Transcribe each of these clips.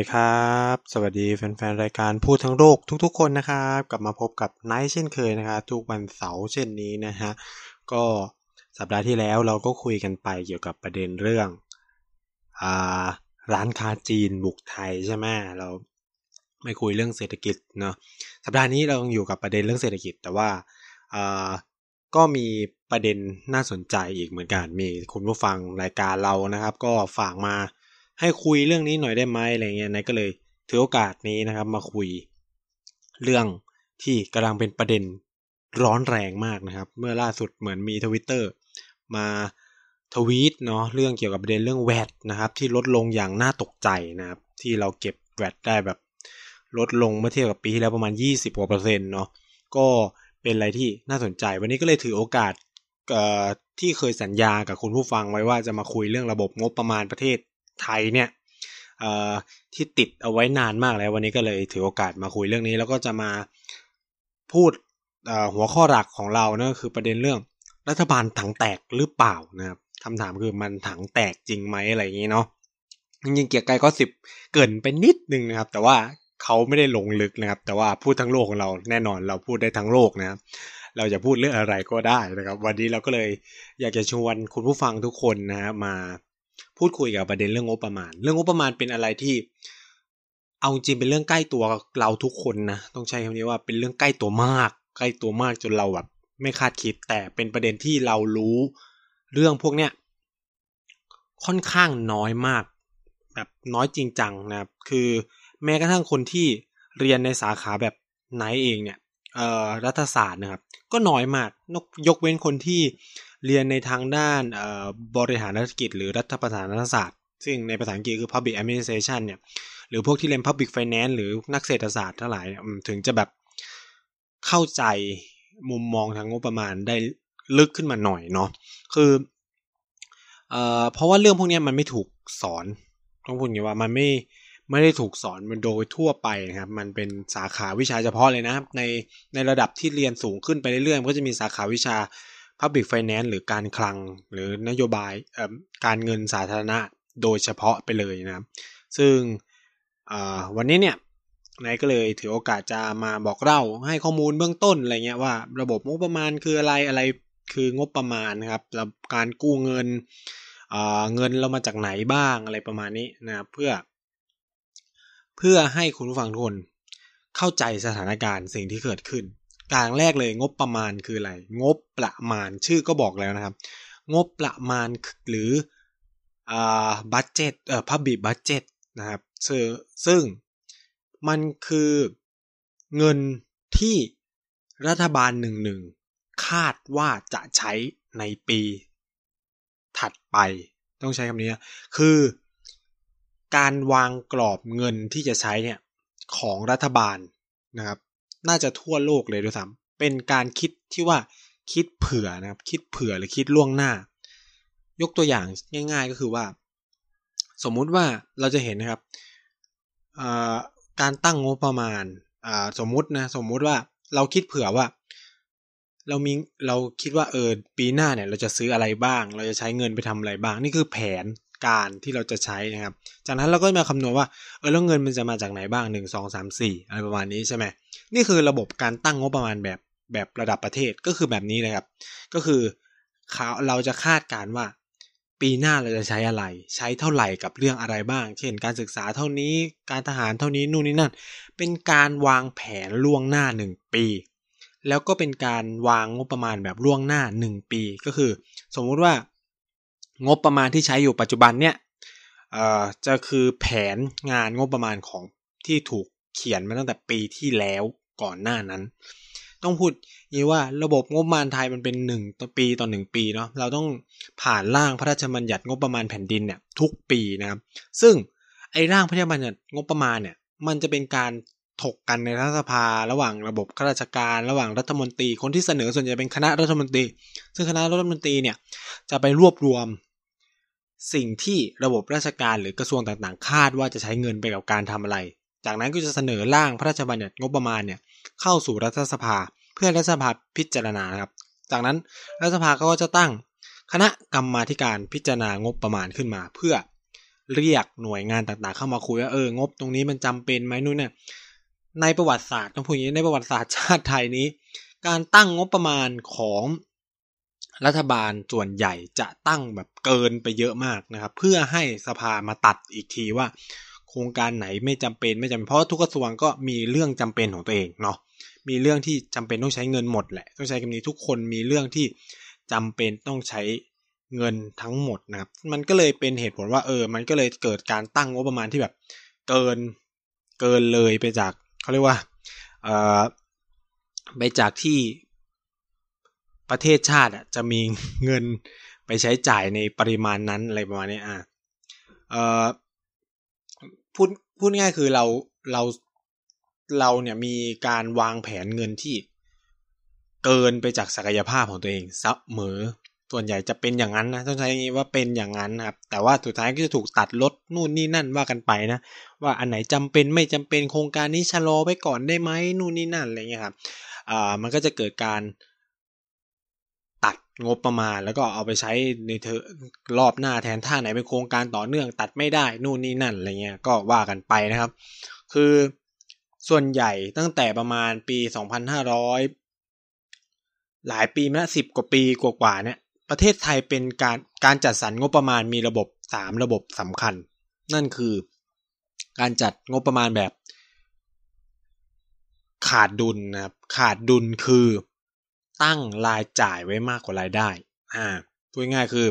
ดีครับ สวัสดีแฟนๆ รายการพูดทั้งโลกทุกๆ คนนะครับ กลับมาพบกับไนท์เช่นเคยนะครับทุกวันเสาร์เช่นนี้นะฮะ ก็สัปดาห์ที่แล้วเราก็คุยกันไปเกี่ยวกับประเด็นเรื่องอ่าร้านค้าจีนบุกไทยใช่ไหมเราไม่คุยเรื่องเศรษฐกิจเนาะสัปดาห์นี้เราอยู่กับประเด็นเรื่องเศรษฐกิจ แต่ว่าอ่าก็มีประเด็นน่าสนใจอีกเหมือนกัน มีคุณผู้ฟังรายการเรานะครับ ก็ฝากมา ให้คุยเรื่องนี้หน่อยได้ไหมอะไรเงี้ยนายก็เลยถือโอกาสนี้นะครับ มาคุยเรื่องที่กำลังเป็นประเด็นร้อนแรงมากนะครับ เมื่อล่าสุดเหมือนมีทวิตเตอร์มาทวีตเนาะเรื่องเกี่ยวกับประเด็นเรื่องแวดนะครับ ที่ลดลงอย่างน่าตกใจนะครับ ที่เราเก็บแวดได้แบบ ลดลงเมื่อเทียบกับปีที่แล้วประมาณ 20กว่าเปอร์เซ็นต์เนาะก็เป็นอะไรที่น่าสนใจ วันนี้ก็เลยถือโอกาสที่เคยสัญญากับคุณผู้ฟังไว้ว่าจะมาคุยเรื่องระบบงบประมาณประเทศ ไทยเนี่ยที่ติดเอาไว้นานมากแล้ววันนี้ก็เลยถือโอกาสมาคุยเรื่องนี้ แล้วก็จะมาพูดหัวข้อหลักของเรานะคือประเด็นเรื่องรัฐบาลถังแตกหรือเปล่านะครับคำถามคือมันถังแตกจริงไหมอะไรอย่างนี้เนาะจริงๆเกียร์กายก็สิบเกินไปนิดนึงนะครับ แต่ว่าเขาไม่ได้ลงลึกนะครับ แต่ว่าพูดทั้งโลกของเราแน่นอนเราพูดได้ทั้งโลกนะครับเราจะพูดเรื่องอะไรก็ได้นะครับ วันนี้เราก็เลยอยากจะชวนคุณผู้ฟังทุกคนนะมา พูดคุยกับประเด็นเรื่องงบประมาณ เรื่องงบประมาณเป็นอะไรที่ เอาจริงเป็นเรื่องใกล้ตัวเราทุกคนนะต้องใช้คำนี้ว่าเป็นเรื่องใกล้ตัวมาก ใกล้ตัวมากจนเราแบบไม่คาดคิด แต่เป็นประเด็นที่เรารู้เรื่องพวกเนี้ยค่อนข้างน้อยมาก แบบน้อยจริงจังนะครับ คือแม้กระทั่งคนที่เรียนในสาขาแบบไหนเองเนี่ยรัฐศาสตร์นะครับ ก็น้อยมากยกเว้นคนที่ เรียนในทางด้านบริหารธุรกิจ หรือรัฐประศาสศาสตร์ ซึ่งในภาษาอังกฤษคือ public administration เนี่ยหรือพวกที่เรียน public finance หรือนักเศรษฐศาสตร์ทั้งหลายถึงจะแบบเข้าใจมุมมองทางงบประมาณได้ลึกขึ้นมาหน่อยเนาะคือเอ่อเพราะว่าเรื่องพวกนี้มันไม่ถูกสอนต้องพูดอย่างว่ามันไม่ไม่ได้ถูกสอนมันโดยทั่วไปนะครับ มันเป็นสาขาวิชาเฉพาะเลยนะในในระดับที่เรียนสูงขึ้นไปเรื่อยๆก็จะมีสาขาวิชา Public Finance หรือการคลังหรือนโยบายการเงินสาธารณะโดยเฉพาะไปเลยนะครับ ซึ่งวันนี้เนี่ยนายก็เลยถือโอกาสจะมาบอกเล่าให้ข้อมูลเบื้องต้นอะไรเงี้ยว่า ระบบงบประมาณคืออะไรอะไรคืองบประมาณนะครับการกู้เงินเงินเรามาจากไหนบ้างอะไรประมาณนี้นะครับเพื่อ เพื่อให้คุณผู้ฟังทุกคนเข้าใจสถานการณ์สิ่งที่เกิดขึ้น อย่างแรกเลยงบประมาณคืออะไร งบประมาณชื่อก็บอกแล้วนะครับ งบประมาณหรืออ่า budget เอ่อ public budget นะครับซึ่งซึ่งมันคือเงินที่รัฐบาลหนึ่งหนึ่งคาดว่าจะใช้ในปีถัดไป ต้องใช้คำนี้คือการวางกรอบเงินที่จะใช้เนี่ยของรัฐบาลนะครับ น่าจะทั่วโลกเลยด้วยซ้ำเป็นการคิดที่ว่าคิดเผื่อนะครับ คิดเผื่อหรือคิดล่วงหน้า ยกตัวอย่างง่าย ๆก็คือว่า สมมุติว่าเราจะเห็นนะครับการตั้งงบประมาณสมมุตินะสมมุติว่าเราคิดเผื่อว่า เรามีเราคิดว่าเออปีหน้าเนี่ย เราจะซื้ออะไรบ้าง เราจะใช้เงินไปทำอะไรบ้าง นี่คือแผน การที่เราจะใช้นะครับ จากนั้นเราก็มาคำนวณว่าเออแล้วเงินมันจะมาจากไหนบ้างหนึ่งสองสามสี่อะไรประมาณนี้ใช่ไหมนี่คือระบบการตั้งงบประมาณแบบแบบระดับประเทศก็คือแบบนี้เลยครับ ก็คือเราจะคาดการว่าปีหน้าเราจะใช้อะไร ใช้เท่าไหร่กับเรื่องอะไรบ้าง เช่น การศึกษาเท่านี้การทหารเท่านี้นู่นนี่นั่น เป็นการวางแผนล่วงหน้าหนึ่งปี แล้วก็เป็นการวางงบประมาณแบบล่วงหน้าหนึ่งปี ก็คือ สมมุติว่า งบประมาณที่ใช้อยู่ปัจจุบันเนี่ยจะคือแผนงานงบประมาณของที่ถูกเขียนมาตั้งแต่ปีที่แล้วก่อนหน้านั้น ต้องพูดยี่ว่าระบบงบประมาณไทยมันเป็นหนึ่งต่อปีต่อหนึ่งปีเนาะเราต้องผ่านร่างพระราชบัญญัติงบประมาณแผ่นดินเนี่ยทุกปีนะครับ ซึ่งไอ้ร่างพระราชบัญญัติงบประมาณเนี่ยมันจะเป็นการถกกันในรัฐสภา ระหว่างระบบข้าราชการ ระหว่างรัฐมนตรี คนที่เสนอส่วนใหญ่เป็นคณะรัฐมนตรี ซึ่งคณะรัฐมนตรีเนี่ยจะไปรวบรวม สิ่งที่ระบบราชการหรือกระทรวงต่างๆ คาดว่าจะใช้เงินไปกับการทำอะไร จากนั้นก็จะเสนอร่างพระราชบัญญัติงบประมาณเนี่ยเข้าสู่รัฐสภา เพื่อรัฐสภาพิจารณาครับ จากนั้นรัฐสภาก็จะตั้งคณะกรรมาการพิจารณางบประมาณขึ้นมา เพื่อเรียกหน่วยงานต่างๆ เข้ามาคุยว่าเอองบตรงนี้มันจำเป็นไหมนู่นเนี่ยในประวัติศาสตร์ต้องพูดอย่างนี้ในประวัติศาสตร์ชาติไทยนี้ การตั้งงบประมาณของ รัฐบาลส่วนใหญ่จะตั้งแบบเกินไปเยอะมากนะครับ เพื่อให้สภามาตัดอีกทีว่า โครงการไหนไม่จำเป็นไม่จำเป็นเพราะทุกกระทรวงก็มีเรื่องจำเป็นของตัวเองเนาะมีเรื่องที่จำเป็นต้องใช้เงินหมดแหละต้องใช้คำนี้ทุกคนมีเรื่องที่จำเป็นต้องใช้เงินทั้งหมดนะครับ มันก็เลยเป็นเหตุผลว่าเออ มันก็เลยเกิดการตั้งงบประมาณที่แบบเกินเกินเลยไปจากเขาเรียกว่าเอ่อไปจากที่ ประเทศชาติจะมีเงินไปใช้จ่ายในปริมาณนั้นอะไรประมาณนี้อะเอ่อพูดพูดง่ายคือเราเราเราเนี่ยมีการวางแผนเงินที่เกินไปจากศักยภาพของตัวเองเสมอส่วนใหญ่จะเป็นอย่างนั้นนะต้องใช้อย่างนี้ว่าเป็นอย่างนั้นนะครับ แต่ว่าสุดท้ายก็จะถูกตัดลดนู่นนี่นั่นว่ากันไปนะ ว่าอันไหนจำเป็นไม่จำเป็นโครงการนี้ชะลอไว้ก่อนได้ไหมนู่นนี่นั่นอะไรเงี้ยครับอ่ามันก็จะเกิดการ งบประมาณ แล้วก็เอาไปใช้ในเธอรอบหน้าแทนท่าไหนเป็นโครงการต่อเนื่องตัดไม่ได้นู่นนี่นั่นอะไรเงี้ยก็ว่ากันไปนะครับ คือส่วนใหญ่ตั้งแต่ประมาณปี 2500 หลายปีมาสิบกว่าปีกว่าๆเนี่ยประเทศไทยเป็นการการจัดสรรงบประมาณมีระบบสามระบบสำคัญ นั่นคือการจัดงบประมาณแบบขาดดุลนะครับขาดดุลคือ ตั้งรายจ่ายไว้มากกว่ารายได้ อ่า พูดง่ายคือ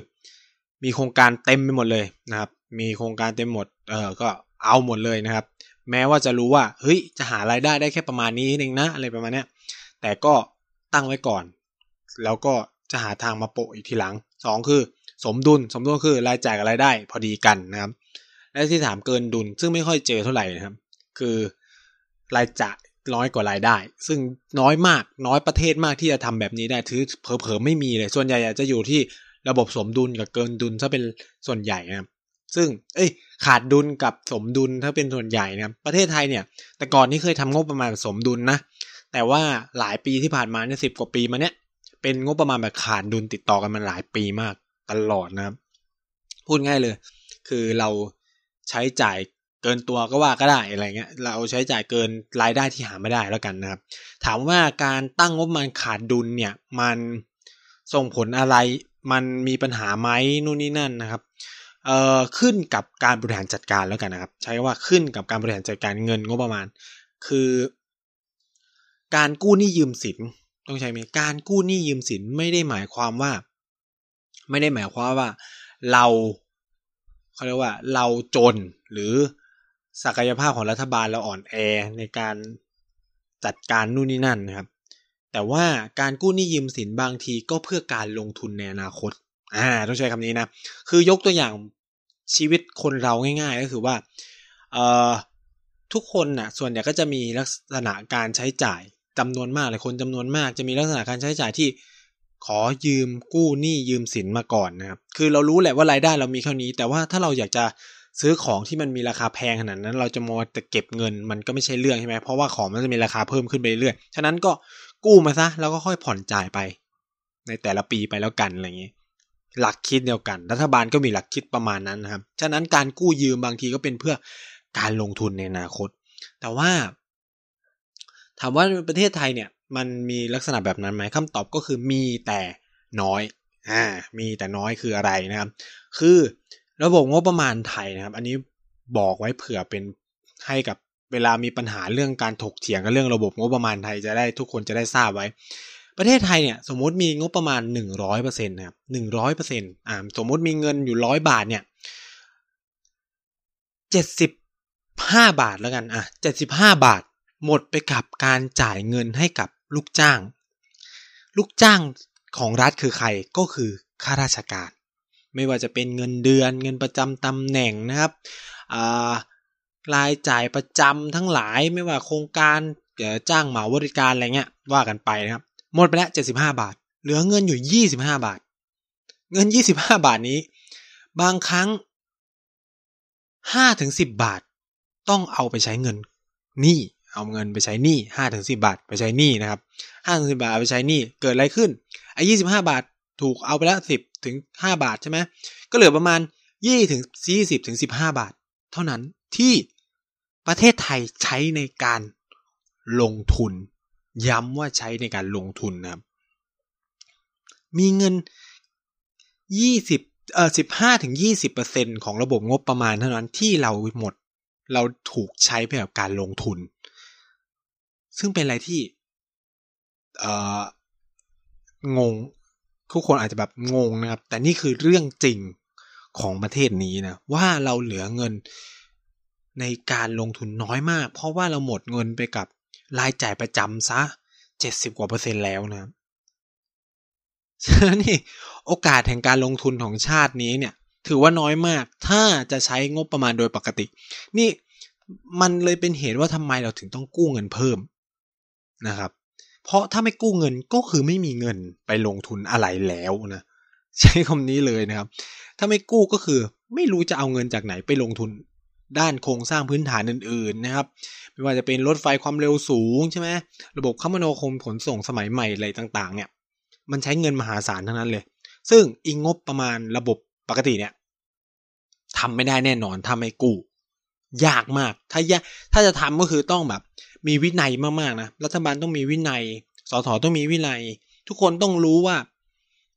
มีโครงการเต็มไปหมดเลยนะครับ มีโครงการเต็มหมด เออก็เอาหมดเลยนะครับ แม้ว่าจะรู้ว่า เฮ้ย จะหารายได้ได้แค่ประมาณนี้เองนะ อะไรประมาณนี้แต่ก็ตั้งไว้ก่อน แล้วก็จะหาทางมาโปะอีกทีหลังสองคือ สมดุล สมดุลคือรายจ่ายกับรายได้พอดีกันนะครับ และที่ถามเกินดุล ซึ่งไม่ค่อยเจอเท่าไหร่นะครับ คือรายจ่าย น้อยกว่ารายได้ ซึ่งน้อยมากน้อยประเทศมากที่จะทำแบบนี้ได้ถือเผลอๆไม่มีเลย ส่วนใหญ่จะอยู่ที่ระบบสมดุลกับเกินดุลถ้าเป็นส่วนใหญ่นะครับซึ่ง เอ้ย ขาดดุลกับสมดุลถ้าเป็นส่วนใหญ่นะครับประเทศไทยเนี่ย แต่ก่อนนี้เคยทำงบประมาณสมดุลนะ แต่ว่าหลายปีที่ผ่านมาเนี่ยสิบกว่าปีมาเนี้ยเป็นงบประมาณแบบขาดดุลติดต่อกันมาหลายปีมากตลอดนะครับ พูดง่ายเลย คือเราใช้จ่าย เกินตัวก็ว่าก็ได้อะไรเงี้ย เราใช้จ่ายเกินรายได้ที่หาไม่ได้แล้วกันนะครับ ถามว่าการตั้งงบประมาณขาดดุลเนี่ย มันส่งผลอะไร มันมีปัญหาไหมนู่นนี่นั่นนะครับ เอ่อขึ้นกับการบริหารจัดการแล้วกันนะครับ ใช้ว่าขึ้นกับการบริหารจัดการเงินงบประมาณ คือ การกู้หนี้ยืมสินต้องใช้ไหมการกู้หนี้ยืมสินไม่ได้หมายความว่า ไม่ได้หมายความว่า เราเขาเรียกว่า เราจนหรือ ศักยภาพของรัฐบาลเราอ่อนแอในการจัดการนู่นนี่นั่นนะครับ แต่ว่าการกู้หนี้ยืมสินบางทีก็เพื่อการลงทุนในอนาคต อ่า ต้องใช้คำนี้นะ คือยกตัวอย่างชีวิตคนเราง่าย ๆ ก็คือว่า เอ่อ ทุกคนนะ่ะ ส่วนใหญ่ก็จะมีลักษณะการใช้จ่ายจำนวนมากเลยคนจำนวนมากจะมีลักษณะการใช้จ่ายที่ขอยืมกู้หนี้ยืมสินมาก่อนนะครับ คือเรารู้แหละว่ารายได้เรามีเท่านี้ แต่ว่าถ้าเราอยากจะ ซื้อของที่มันมีราคาแพงขนาดนั้น เราจะมัวแต่เก็บเงินมันก็ไม่ใช่เรื่องใช่ไหมเพราะว่าของมันจะมีราคาเพิ่มขึ้นไปเรื่อยฉะนั้นก็กู้มาซะแล้วก็ค่อยผ่อนจ่ายไป ในแต่ละปีไปแล้วกันอะไรอย่างนี้หลักคิดเดียวกัน รัฐบาลก็มีหลักคิดประมาณนั้นนะครับ ฉะนั้นการกู้ยืมบางทีก็เป็นเพื่อการลงทุนในอนาคต แต่ว่า ถามว่าประเทศไทยเนี่ย มันมีลักษณะแบบนั้นไหมคำตอบก็คือมีแต่น้อย อ่า มีแต่น้อยคืออะไรนะครับ คือ ระบบงบประมาณไทยนะครับ อันนี้บอกไว้เผื่อเป็นให้กับเวลามีปัญหาเรื่องการถกเถียงกันเรื่องระบบงบประมาณไทยจะได้ทุกคนจะได้ทราบไว้ ประเทศไทยเนี่ยสมมติมีงบประมาณหนึ่งร้อยเปอร์เซ็นต์นะครับหนึ่งร้อยเปอร์เซ็นต์อ่าสมมติมีเงินอยู่ร้อยบาทเนี่ยเจ็ดสิบห้าบาทแล้วกันอะเจ็ดสิบห้าบาท หมดไปกับการจ่ายเงินให้กับลูกจ้าง ลูกจ้างของรัฐคือใครก็คือข้าราชการ ไม่ว่าจะเป็นเงินเดือนเงินประจำตำแหน่งนะครับรายจ่ายประจำทั้งหลายไม่ว่าโครงการจ้างเหมาบริการอะไรเงี้ยว่ากันไปนะครับ หมดไปแล้วเจ็ดสิบห้าบาท เหลือเงินอยู่ยี่สิบห้าบาท เงินยี่สิบห้าบาทนี้ บางครั้งห้าถึงสิบบาท ต้องเอาไปใช้เงินหนี้เอาเงินไปใช้หนี้ห้าถึงสิบาท ไปใช้หนี้นะครับห้าถึงสิบาทไปใช้หนี้เกิดอะไรขึ้นไอ้ยี่สิบห้าบาท ถูกเอาไปแล้วสิบถึงห้าบาทใช่ไหมก็เหลือประมาณยี่ถึงสี่สิบถึงสิบห้าบาท เท่านั้นที่ประเทศไทยใช้ในการลงทุน ย้ำว่าใช้ในการลงทุนนะครับ มีเงินยี่สิบเอ่อสิบห้าถึงยี่สิบเปอร์เซ็นของระบบงบประมาณเท่านั้นที่เราหมดเราถูกใช้ไปกับการลงทุน ซึ่งเป็นอะไรที่ เอ่องง ทุกคนอาจจะแบบงงนะครับ แต่นี่คือเรื่องจริงของประเทศนี้นะ ว่าเราเหลือเงินในการลงทุนน้อยมาก เพราะว่าเราหมดเงินไปกับรายจ่ายประจำซะเจ็ดสิบกว่าเปอร์เซ็นต์แล้วนะฉะนั้นนี่โอกาสแห่งการลงทุนของชาตินี้เนี่ย ถือว่าน้อยมากถ้าจะใช้งบประมาณโดยปกติ นี่มันเลยเป็นเหตุว่าทำไมเราถึงต้องกู้เงินเพิ่มนะครับ เพราะถ้าไม่กู้เงินก็คือไม่มีเงินไปลงทุนอะไรแล้วนะใช้คำนี้เลยนะครับ ถ้าไม่กู้ก็คือไม่รู้จะเอาเงินจากไหนไปลงทุนด้านโครงสร้างพื้นฐานอื่นๆนะครับ ไม่ว่าจะเป็นรถไฟความเร็วสูงใช่ไหมระบบคมนาคมขนส่งสมัยใหม่อะไรต่างๆ เนี่ย มันใช้เงินมหาศาลทั้งนั้นเลย ซึ่งอิงงบประมาณระบบปกติเนี่ยทำไม่ได้แน่นอนถ้าไม่กู้ ยากมาก ถ้ายถ้าจะทำก็คือต้องแบบ มีวินัยมากๆนะรัฐบาลต้องมีวินัยสสต้องมีวินัย ทุกคนต้องรู้ว่า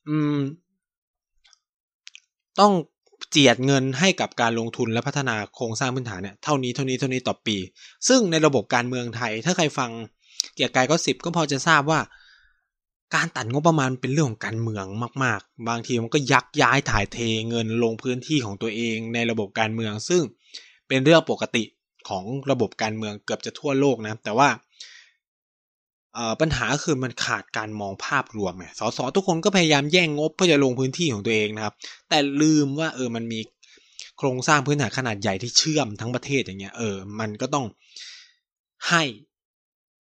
อืม ต้องเจียดเงินให้กับการลงทุนและพัฒนาโครงสร้างพื้นฐานเนี่ยเท่านี้เท่านี้เท่านี้ต่อปี ซึ่งในระบบการเมืองไทย ถ้าใครฟังเกียร์กายก็สิบก็พอจะทราบว่า การตัดงบประมาณเป็นเรื่องของการเมืองมาก ๆ บางทีมันก็ยักย้ายถ่ายเทเงินลงพื้นที่ของตัวเองในระบบการเมือง ซึ่งเป็นเรื่องปกติ ของระบบการเมืองเกือบจะทั่วโลกนะ แต่ว่าปัญหาคือมันขาดการมองภาพรวมไง สสทุกคนก็พยายามแย่งงบเพื่อจะลงพื้นที่ของตัวเองนะครับ แต่ลืมว่าเออมันมีโครงสร้างพื้นฐานขนาดใหญ่ที่เชื่อมทั้งประเทศอย่างเงี้ย เออ มันก็ต้องให้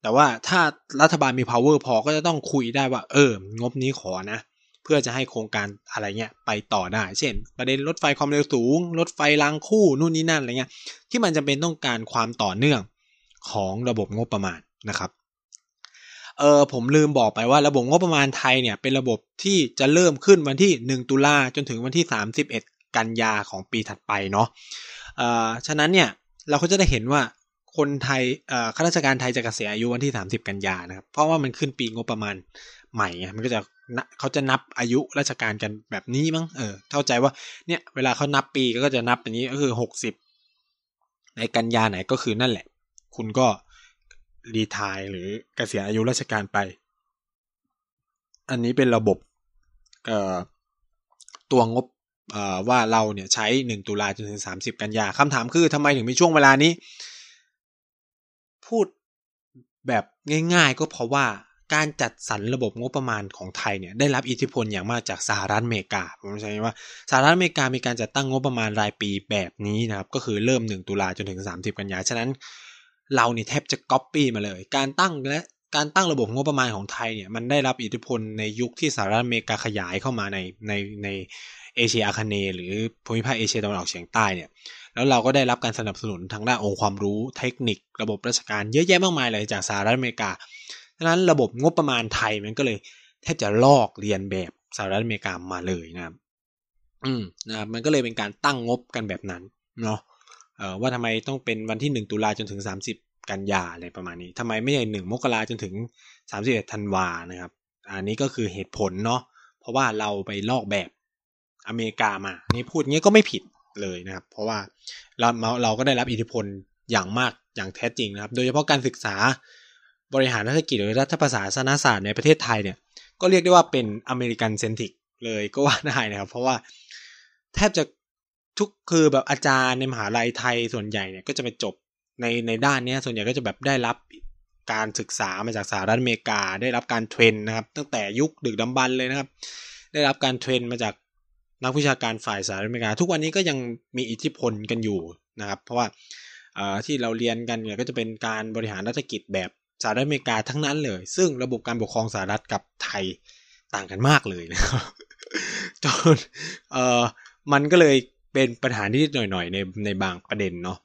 แต่ว่าถ้ารัฐบาลมี power พอก็จะต้องคุยได้ว่า เออ งบนี้ขอนะ เพื่อจะให้โครงการอะไรเงี้ยไปต่อได้ เช่น ประเด็นรถไฟความเร็วสูง รถไฟรางคู่นู่นนี่นั่นอะไรเงี้ยที่มันจะเป็นต้องการความต่อเนื่องของระบบงบประมาณนะครับเออผมลืมบอกไปว่าระบบงบประมาณไทยเนี่ยเป็นระบบที่จะเริ่มขึ้นวันที่ 1 ตุลาจนถึงวันที่ 31 กันยาของปีถัดไปเนาะเอ่อฉะนั้นเนี่ยเราก็จะได้เห็นว่าคนไทยเอ่อข้าราชการไทยจะเกษียณอายุวันที่ 30 กันยานะครับ เพราะว่ามันขึ้นปีงบประมาณ ใหม่ไงมันก็จะเขาจะนับอายุราชการกันแบบนี้มั้งเออเข้าใจว่าเนี่ยเวลาเขานับปีก็จะนับอย่างนี้ก็คือ60ในกันยาไหนก็คือนั่นแหละ คุณก็รีทายหรือเกษียณอายุราชการไป อันนี้เป็นระบบตัวงบว่าเราเนี่ยใช้หนึ่งตุลาจนถึงสามสิบกันยาคำถามคือทำไมถึงมีช่วงเวลานี้ พูดแบบง่ายๆก็เพราะว่า การจัดสรรระบบงบประมาณของไทยเนี่ยได้รับอิทธิพลอย่างมากจากสหรัฐอเมริกาผมใช้ว่าสหรัฐอเมริกามีการจัดตั้งงบประมาณรายปีแบบนี้นะครับก็คือเริ่ม 1 ตุลาจนถึง 30 กันยาฉะนั้น เราเนี่ยแทบจะก๊อปปี้มาเลย การตั้งและการตั้งระบบงบประมาณของไทยเนี่ยมันได้รับอิทธิพลในยุคที่สหรัฐอเมริกาขยายเข้ามาในในในเอเชียอาคเนย์หรือภูมิภาคเอเชียตะวันออกเฉียงใต้เนี่ยแล้วเราก็ได้รับการสนับสนุนทางด้านองค์ความรู้เทคนิค ระบบราชการเยอะแยะมากมายเลยจากสหรัฐอเมริกา ดังนั้นระบบงบประมาณไทยมันก็เลยแทบจะลอกเรียนแบบสหรัฐอเมริกามาเลยนะครับ อืมนะครับมันก็เลยเป็นการตั้งงบกันแบบนั้นเนาะเอ่อว่าทำไมต้องเป็นวันที่หนึ่งตุลาจนถึงสามสิบกันยาอะไรประมาณนี้ทำไมไม่ใช่หนึ่งมกราจนถึงสามสิบเอ็ดธันวานะครับ อันนี้ก็คือเหตุผลเนาะเพราะว่าเราไปลอกแบบอเมริกามา นี่พูดงี้ก็ไม่ผิดเลยนะครับ เพราะว่าเราเราก็ได้รับอิทธิพลอย่างมากอย่างแท้จริงนะครับ โดยเฉพาะการศึกษา บริหารรัฐกิจหรือรัฐประศาสนศาสตร์ในประเทศไทยเนี่ยก็เรียกได้ว่าเป็นอเมริกันเซนติกเลยก็ว่าได้นะครับ เพราะว่าแทบจะทุกคือแบบอาจารย์ในมหาลัยไทยส่วนใหญ่เนี่ยก็จะไปจบในในด้านนี้ส่วนใหญ่ก็จะแบบได้รับการศึกษามาจากสหรัฐอเมริกา ได้รับการเทรนนะครับ ตั้งแต่ยุคดึกดำบรรเลยนะครับ ได้รับการเทรนมาจากนักวิชาการฝ่ายสหรัฐอเมริกา ทุกวันนี้ก็ยังมีอิทธิพลกันอยู่นะครับ เพราะว่าที่เราเรียนกันเนี่ยก็จะเป็นการบริหารรัฐกิจแบบ สหรัฐอเมริกาทั้งนั้นเลย ซึ่งระบบการปกครองสหรัฐกับไทยต่างกันมากเลยนะครับจนเอ่อมันก็เลยเป็นปัญหาที่หน่อยๆในในบางประเด็นเนาะ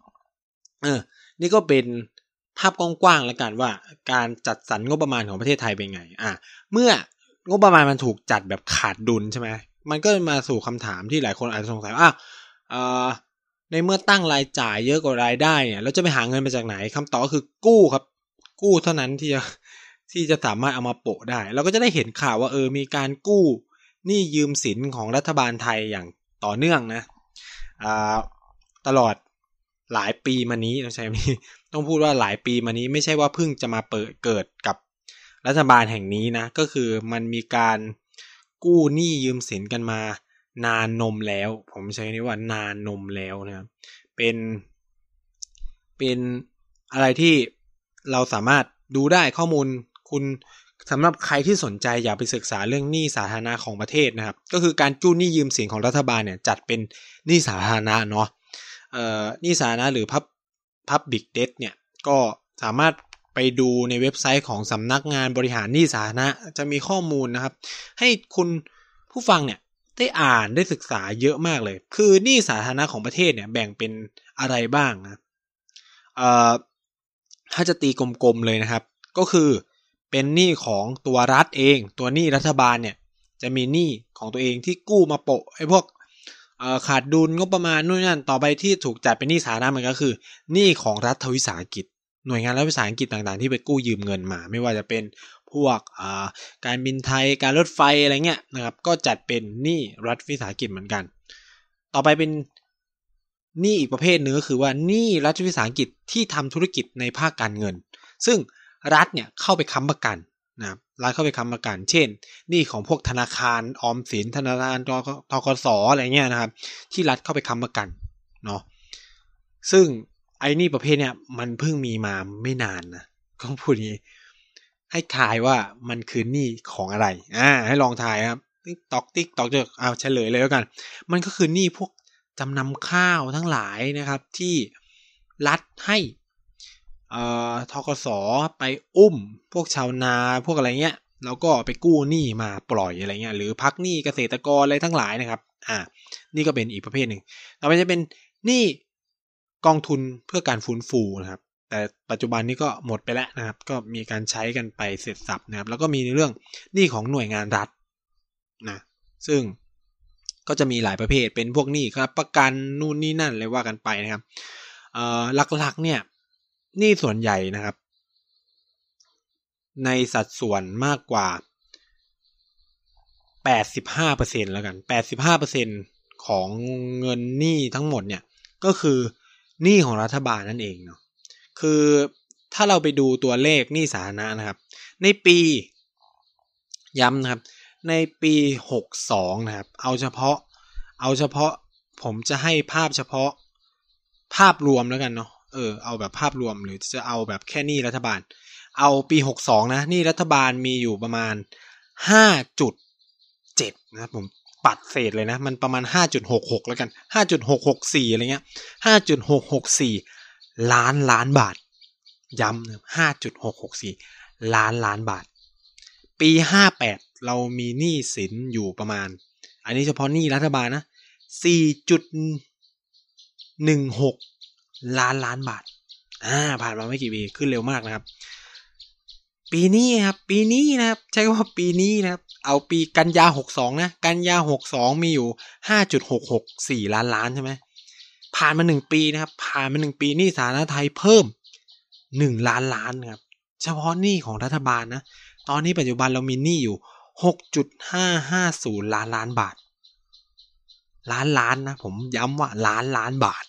เออนี่ก็เป็นภาพกว้างๆแล้วกันว่า การจัดสรรงบประมาณของประเทศไทยเป็นไง อะ เมื่องบประมาณมันถูกจัดแบบขาดดุลใช่ไหมมันก็มาสู่คำถามที่หลายคนอาจจะสงสัยว่าอ่าในเมื่อตั้งรายจ่ายเยอะกว่ารายได้เนี่ยเราจะไปหาเงินมาจากไหนคำตอบก็คือกู้ครับ กู้เท่านั้นที่จะที่จะสามารถเอามาโปะได้ เราก็จะได้เห็นข่าวว่าเออมีการกู้หนี้ยืมสินของรัฐบาลไทยอย่างต่อเนื่องนะตลอดหลายปีมานี้ต้องใช้นี้ต้องพูดว่าหลายปีมานี้ไม่ใช่ว่าเพิ่งจะมาเปิดเกิดกับรัฐบาลแห่งนี้นะ ก็คือมันมีการกู้หนี้ยืมสินกันมา นานนมแล้ว ผมใช้คำนี้ว่านานนมแล้วนะครับเป็น เป็นอะไรที่ เราสามารถดูได้ข้อมูลคุณสำหรับใครที่สนใจอยากไปศึกษาเรื่องหนี้สาธารณะของประเทศนะครับ ก็คือการกู้หนี้ยืมสินของรัฐบาลเนี่ยจัดเป็นหนี้สาธารณะเนาะเอ่อหนี้สาธารณะหรือพับพับบิกเดทเนี่ยก็สามารถไปดูในเว็บไซต์ของสำนักงานบริหารหนี้สาธารณะจะมีข้อมูลนะครับ ให้คุณผู้ฟังเนี่ยได้อ่านได้ศึกษาเยอะมากเลย คือหนี้สาธารณะของประเทศเนี่ยแบ่งเป็นอะไรบ้างนะเอ่อ ถ้าจะตีกลมๆเลยนะครับ ก็คือเป็นหนี้ของตัวรัฐเอง ตัวหนี้รัฐบาลเนี่ยจะมีหนี้ของตัวเองที่กู้มาโปะไอ้พวกขาดดุลงบประมาณนู่นนั่นต่อไปที่ถูกจัดเป็นหนี้สาธารณะมันก็คือหนี้ของรัฐวิสาหกิจ หน่วยงานรัฐวิสาหกิจต่างๆ ที่ไปกู้ยืมเงินมา ไม่ว่าจะเป็นพวกการบินไทยการรถไฟอะไรเงี้ยนะครับก็จัดเป็นหนี้รัฐวิสาหกิจเหมือนกัน ต่อไปเป็น หนี้อีกประเภทนึงก็คือว่าหนี้รัฐวิสาหกิจที่ทำธุรกิจในภาคการเงิน ซึ่งรัฐเนี่ยเข้าไปค้ำประกันนะครับรัฐเข้าไปค้ำประกัน เช่นหนี้ของพวกธนาคารออมสินธนาคารทกสอะไรเงี้ยนะครับ ที่รัฐเข้าไปค้ำประกันเนาะซึ่งไอ้นี่ประเภทเนี่ยมันเพิ่งมีมาไม่นานนะก็พวกนี้ ให้ทายว่ามันคือหนี้ของอะไร อ่า ให้ลองทายครับ tick tock tick tock จะเอาเฉลยเลยแล้วกัน มันก็คือหนี้พวก จำนำข้าวทั้งหลายนะครับที่รัฐให้ธกสไปอุ้ม พวกชาวนาพวกอะไรเงี้ยแล้วก็ไปกู้หนี้มาปล่อยอะไรเงี้ยหรือพักหนี้เกษตรกรอะไรทั้งหลายนะครับ อ่า นี่ก็เป็นอีกประเภทหนึ่งต่อไปจะเป็นหนี้กองทุนเพื่อการฟื้นฟูนะครับ แต่ปัจจุบันนี้ก็หมดไปแล้วนะครับ ก็มีการใช้กันไปเสร็จสับนะครับ แล้วก็มีในเรื่องหนี้ของหน่วยงานรัฐนะซึ่ง ก็จะมีหลายประเภทเป็นพวกนี้ครับ ประกันนู่นนี่นั่นเลยว่ากันไปนะครับหลักๆเนี่ยนี้ส่วนใหญ่นะครับ ในสัดส่วนมากกว่า 85%แล้วกัน 85%ของเงินหนี้ทั้งหมดเนี่ยก็คือหนี้ของรัฐบาลนั่นเองเนาะคือถ้าเราไปดูตัวเลขหนี้สาธารณะนะครับ ในปีย้ำนะครับ ในปีหกสองนะครับ เอาเฉพาะ เอาเฉพาะ ผมจะให้ภาพเฉพาะภาพรวมแล้วกันเนาะ เออ เอาแบบภาพรวมหรือจะเอาแบบแค่นี้รัฐบาล เอาปีหกสองนะ นี้รัฐบาลมีอยู่ประมาณห้าจุดเจ็ดนะผมปัดเศษเลยนะ มันประมาณห้าจุดหกหกแล้วกันห้าจุดหกหกสี่อะไรเงี้ยห้าจุดหกหกสี่ล้านล้านบาท ย้ำห้าจุดหกหกสี่ล้านล้านบาท ปีห้าแปด เรามีหนี้สินอยู่ประมาณ อันนี้เฉพาะหนี้รัฐบาลนะสี่จุดหนึ่งหกล้านล้านบาท อ่า ผ่านมาไม่กี่ปี ขึ้นเร็วมากนะครับ ปีนี้ครับ ปีนี้นะครับ ใช้คำว่าปีนี้นะครับ เอาปีกันยาหกสองนะ กันยาหกสองมีอยู่ห้าจุดหกหกสี่ล้านล้านใช่ไหม ผ่านมาหนึ่งปีนะครับ ผ่านมาหนึ่งปีนี่สาธารณไทยเพิ่มหนึ่งล้านล้านครับ เฉพาะหนี้ของรัฐบาลนะตอนนี้ปัจจุบันเรามีหนี้อยู่ หกจุดห้าห้าศูนย์ล้านล้านบาท ล้านล้านนะผมย้ำว่าล้านล้านบาท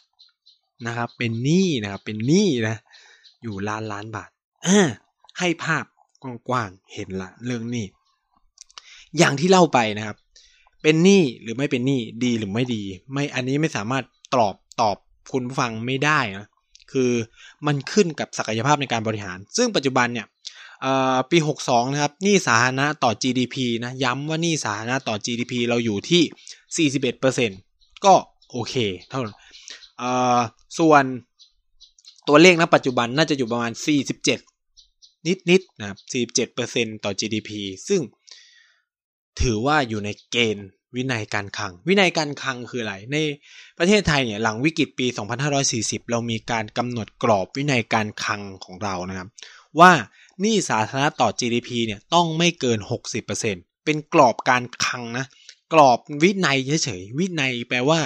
นะครับ เป็นหนี้นะครับเป็นหนี้นะ อยู่ล้านล้านบาทให้ภาพกว้างๆเห็นละเรื่องหนี้อย่างที่เล่าไปนะครับ เป็นหนี้หรือไม่เป็นหนี้ดีหรือไม่ดี ไม่อันนี้ไม่สามารถตอบตอบคุณผู้ฟังไม่ได้นะคือมันขึ้นกับศักยภาพในการบริหาร ซึ่งปัจจุบันเนี่ย ปี 62 นะครับหนี้สาธารณะต่อ GDP นะย้ำว่าหนี้สาธารณะต่อ GDP เราอยู่ที่ 41%ก็โอเคเท่านั้นส่วนตัวเลขณปัจจุบันน่าจะอยู่ประมาณ 47 นิดๆนะครับ 47%ต่อ GDP ซึ่งถือว่าอยู่ในเกณฑ์วินัยการคลัง วินัยการคลังคืออะไร ในประเทศไทยเนี่ยหลังวิกฤตปี 2540 เรามีการกำหนดกรอบวินัยการคลังของเรานะครับ ว่า หนี้สาธารณะต่อ GDP เนี่ยต้องไม่เกิน 60%เป็นกรอบการคลังนะ กรอบวินัยเฉยๆวินัยแปลว่า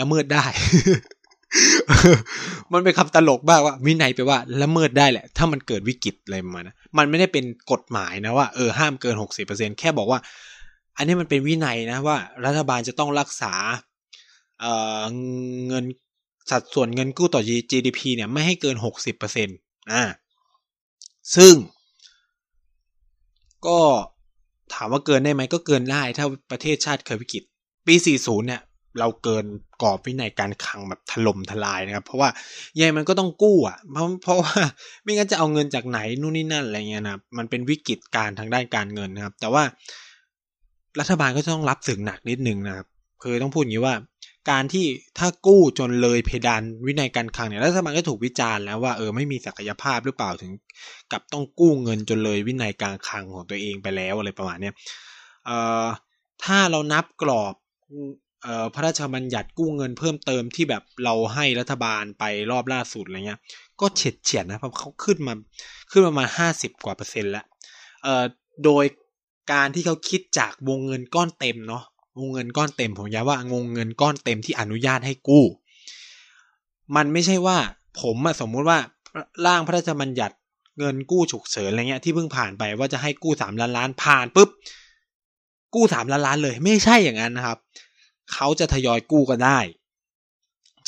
ละเมิดได้ มันเป็นคำตลกบ้างว่า วินัยแปลว่าละเมิดได้แหละ ถ้ามันเกิดวิกฤตอะไรมานะมันไม่ได้เป็นกฎหมายนะว่าเออห้ามเกิน 60%แค่บอกว่า อันนี้มันเป็นวินัยนะว่า รัฐบาลจะต้องรักษาเเงินสัดส่วนเงินกู้ต่อ GDP เนี่ยไม่ให้เกิน 60%อ่า ซึ่ง ก็ถามว่าเกินได้ไหมก็เกินได้ถ้าประเทศชาติเคยวิกฤต ปี 40 เนี่ย เราเกินกรอบวินัยการคลังแบบถล่มทลายนะครับ เพราะว่ายังไงมันก็ต้องกู้อะเพราะเพราะว่าไม่งั้นจะเอาเงินจากไหนนู่นนี่นั่นอะไรเงี้ยนะมันเป็นวิกฤตการทางด้านการเงินนะครับ แต่ว่ารัฐบาลก็ต้องรับสึกหนักนิดนึงนะครับคือต้องพูดอย่างนี้ว่า การที่ถ้ากู้จนเลยเพดานวินัยการคลังเนี่ยรัฐบาลก็ถูกวิจารณ์แล้วว่าเออไม่มีศักยภาพหรือเปล่าถึง กับต้องกู้เงินจนเลยวินัยการคลังของตัวเองไปแล้วอะไรประมาณเนี้ยเอ่อถ้าเรานับกรอบเอ่อพระราชบัญญัติกู้เงินเพิ่มเติมที่แบบเราให้รัฐบาลไปรอบล่าสุดอะไรเงี้ย ก็เฉียดเฉียดนะเพราะเขาขึ้นมาขึ้นประมาณห้าสิบกว่าเปอร์เซ็นต์แล้วเอ่อโดยการที่เขาคิดจากวงเงินก้อนเต็มเนาะ วงเงินก้อนเต็มผมย้ำว่างงเงินก้อนเต็มที่อนุญาตให้กู้ มันไม่ใช่ว่าผมสมมุติว่าร่างพระราชบัญญัติเงินกู้ฉุกเฉินอะไรเงี้ยที่เพิ่งผ่านไปว่าจะให้กู้สามล้านล้านผ่านปุ๊บกู้สามล้านล้านเลย ไม่ใช่อย่างนั้นนะครับ เขาจะทยอยกู้ก็ได้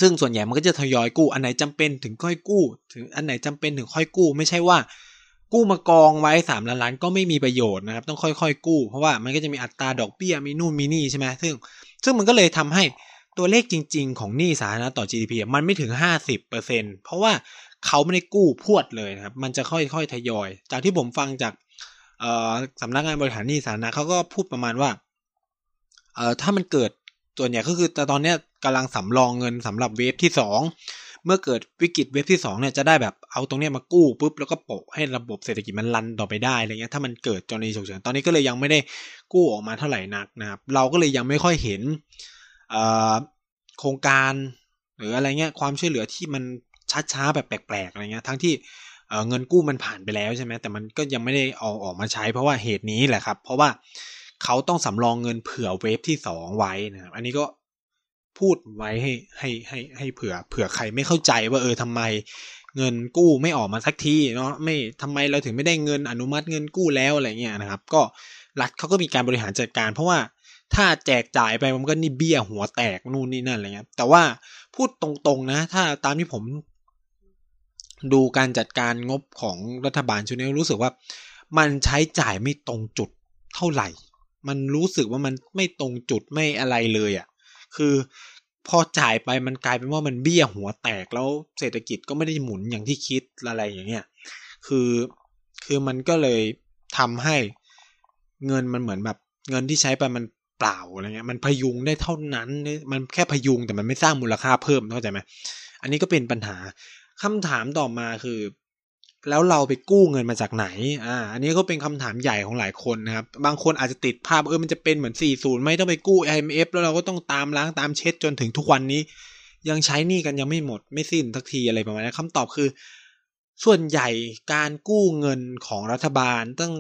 ซึ่งส่วนใหญ่มันก็จะทยอยกู้อันไหนจำเป็นถึงค่อยกู้ ถึงอันไหนจำเป็นถึงค่อยกู้ ไม่ใช่ว่า กู้มากองไว้สามล้านล้านก็ไม่มีประโยชน์นะครับ ต้องค่อยๆ กู้ เพราะว่ามันก็จะมีอัตราดอกเบี้ยมีนู่นมีนี่ใช่ไหมซึ่ง ซึ่งมันก็เลยทำให้ตัวเลขจริง ๆ ของหนี้สาธารณะต่อ GDP มันไม่ถึงห้าสิบเปอร์เซ็นเพราะว่าเขาไม่ได้กู้พวดเลยนะครับ มันจะค่อยๆ ทยอย จากที่ผมฟังจากสำนักงานบริหารหนี้สาธารณะเขาก็พูดประมาณว่าถ้ามันเกิดส่วนใหญ่ก็คือแต่ตอนนี้กำลังสำรองเงินสำหรับเวฟที่สอง เมื่อเกิดวิกฤตเวฟที่สองเนี่ยจะได้แบบเอาตรงนี้มากู้ปุ๊บแล้วก็โปะให้ระบบเศรษฐกิจมันรันต่อไปได้อะไรเงี้ยถ้ามันเกิดกรณีฉุกเฉินตอนนี้ก็เลยยังไม่ได้กู้ออกมาเท่าไหร่นักนะครับ เราก็เลยยังไม่ค่อยเห็นโครงการหรืออะไรเงี้ยความช่วยเหลือที่มันช้าๆแบบแปลกๆอะไรเงี้ยทั้งที่เงินกู้มันผ่านไปแล้วใช่ไหมแต่มันก็ยังไม่ได้เอาออกมาใช้ เพราะว่าเหตุนี้แหละครับ เพราะว่าเขาต้องสำรองเงินเผื่อเวฟที่สองไว้นะครับอันนี้ก็ พูดไว้ให้ให้ให้ให้เผื่อเผื่อใครไม่เข้าใจว่าเออทำไมเงินกู้ไม่ออกมาสักทีเนาะไม่ทำไมเราถึงไม่ได้เงินอนุมัติเงินกู้แล้วอะไรเงี้ยนะครับ ก็รัฐเขาก็มีการบริหารจัดการ เพราะว่าถ้าแจกจ่ายไปมันก็นี่เบี้ยหัวแตกนู่นนี่นั่นอะไรเงี้ยแต่ว่าพูดตรงๆนะ ถ้าตามที่ผมดูการจัดการงบของรัฐบาลชุดนี้รู้สึกว่า มันใช้จ่ายไม่ตรงจุดเท่าไหร่ มันรู้สึกว่ามันไม่ตรงจุดไม่อะไรเลยอะ่ะ คือพอจ่ายไปมันกลายเป็นว่ามันเบี้ยหัวแตกแล้วเศรษฐกิจก็ไม่ได้หมุนอย่างที่คิดอะไรอย่างเงี้ย คือคือมันก็เลยทำให้เงินมันเหมือนแบบเงินที่ใช้ไปมันเปล่าอะไรเงี้ย มันพยุงได้เท่านั้น มันแค่พยุงแต่มันไม่สร้างมูลค่าเพิ่มเข้าใจไหมอันนี้ก็เป็นปัญหาคำถามต่อมาคือ แล้วเราไปกู้เงินมาจากไหน อ่า อันนี้ก็เป็นคำถามใหญ่ของหลายคนนะครับ บางคนอาจจะติดภาพเออ มันจะเป็นเหมือน 40 ไม่ต้องไปกู้ IMF แล้วเราก็ต้องตามล้างตามเช็ดจนถึงทุกวันนี้ ยังใช้นี้กันยังไม่หมดไม่สิ้นทักทีอะไรประมาณนี้คำตอบคือ ส่วนใหญ่การกู้เงินของรัฐบาลตั้ง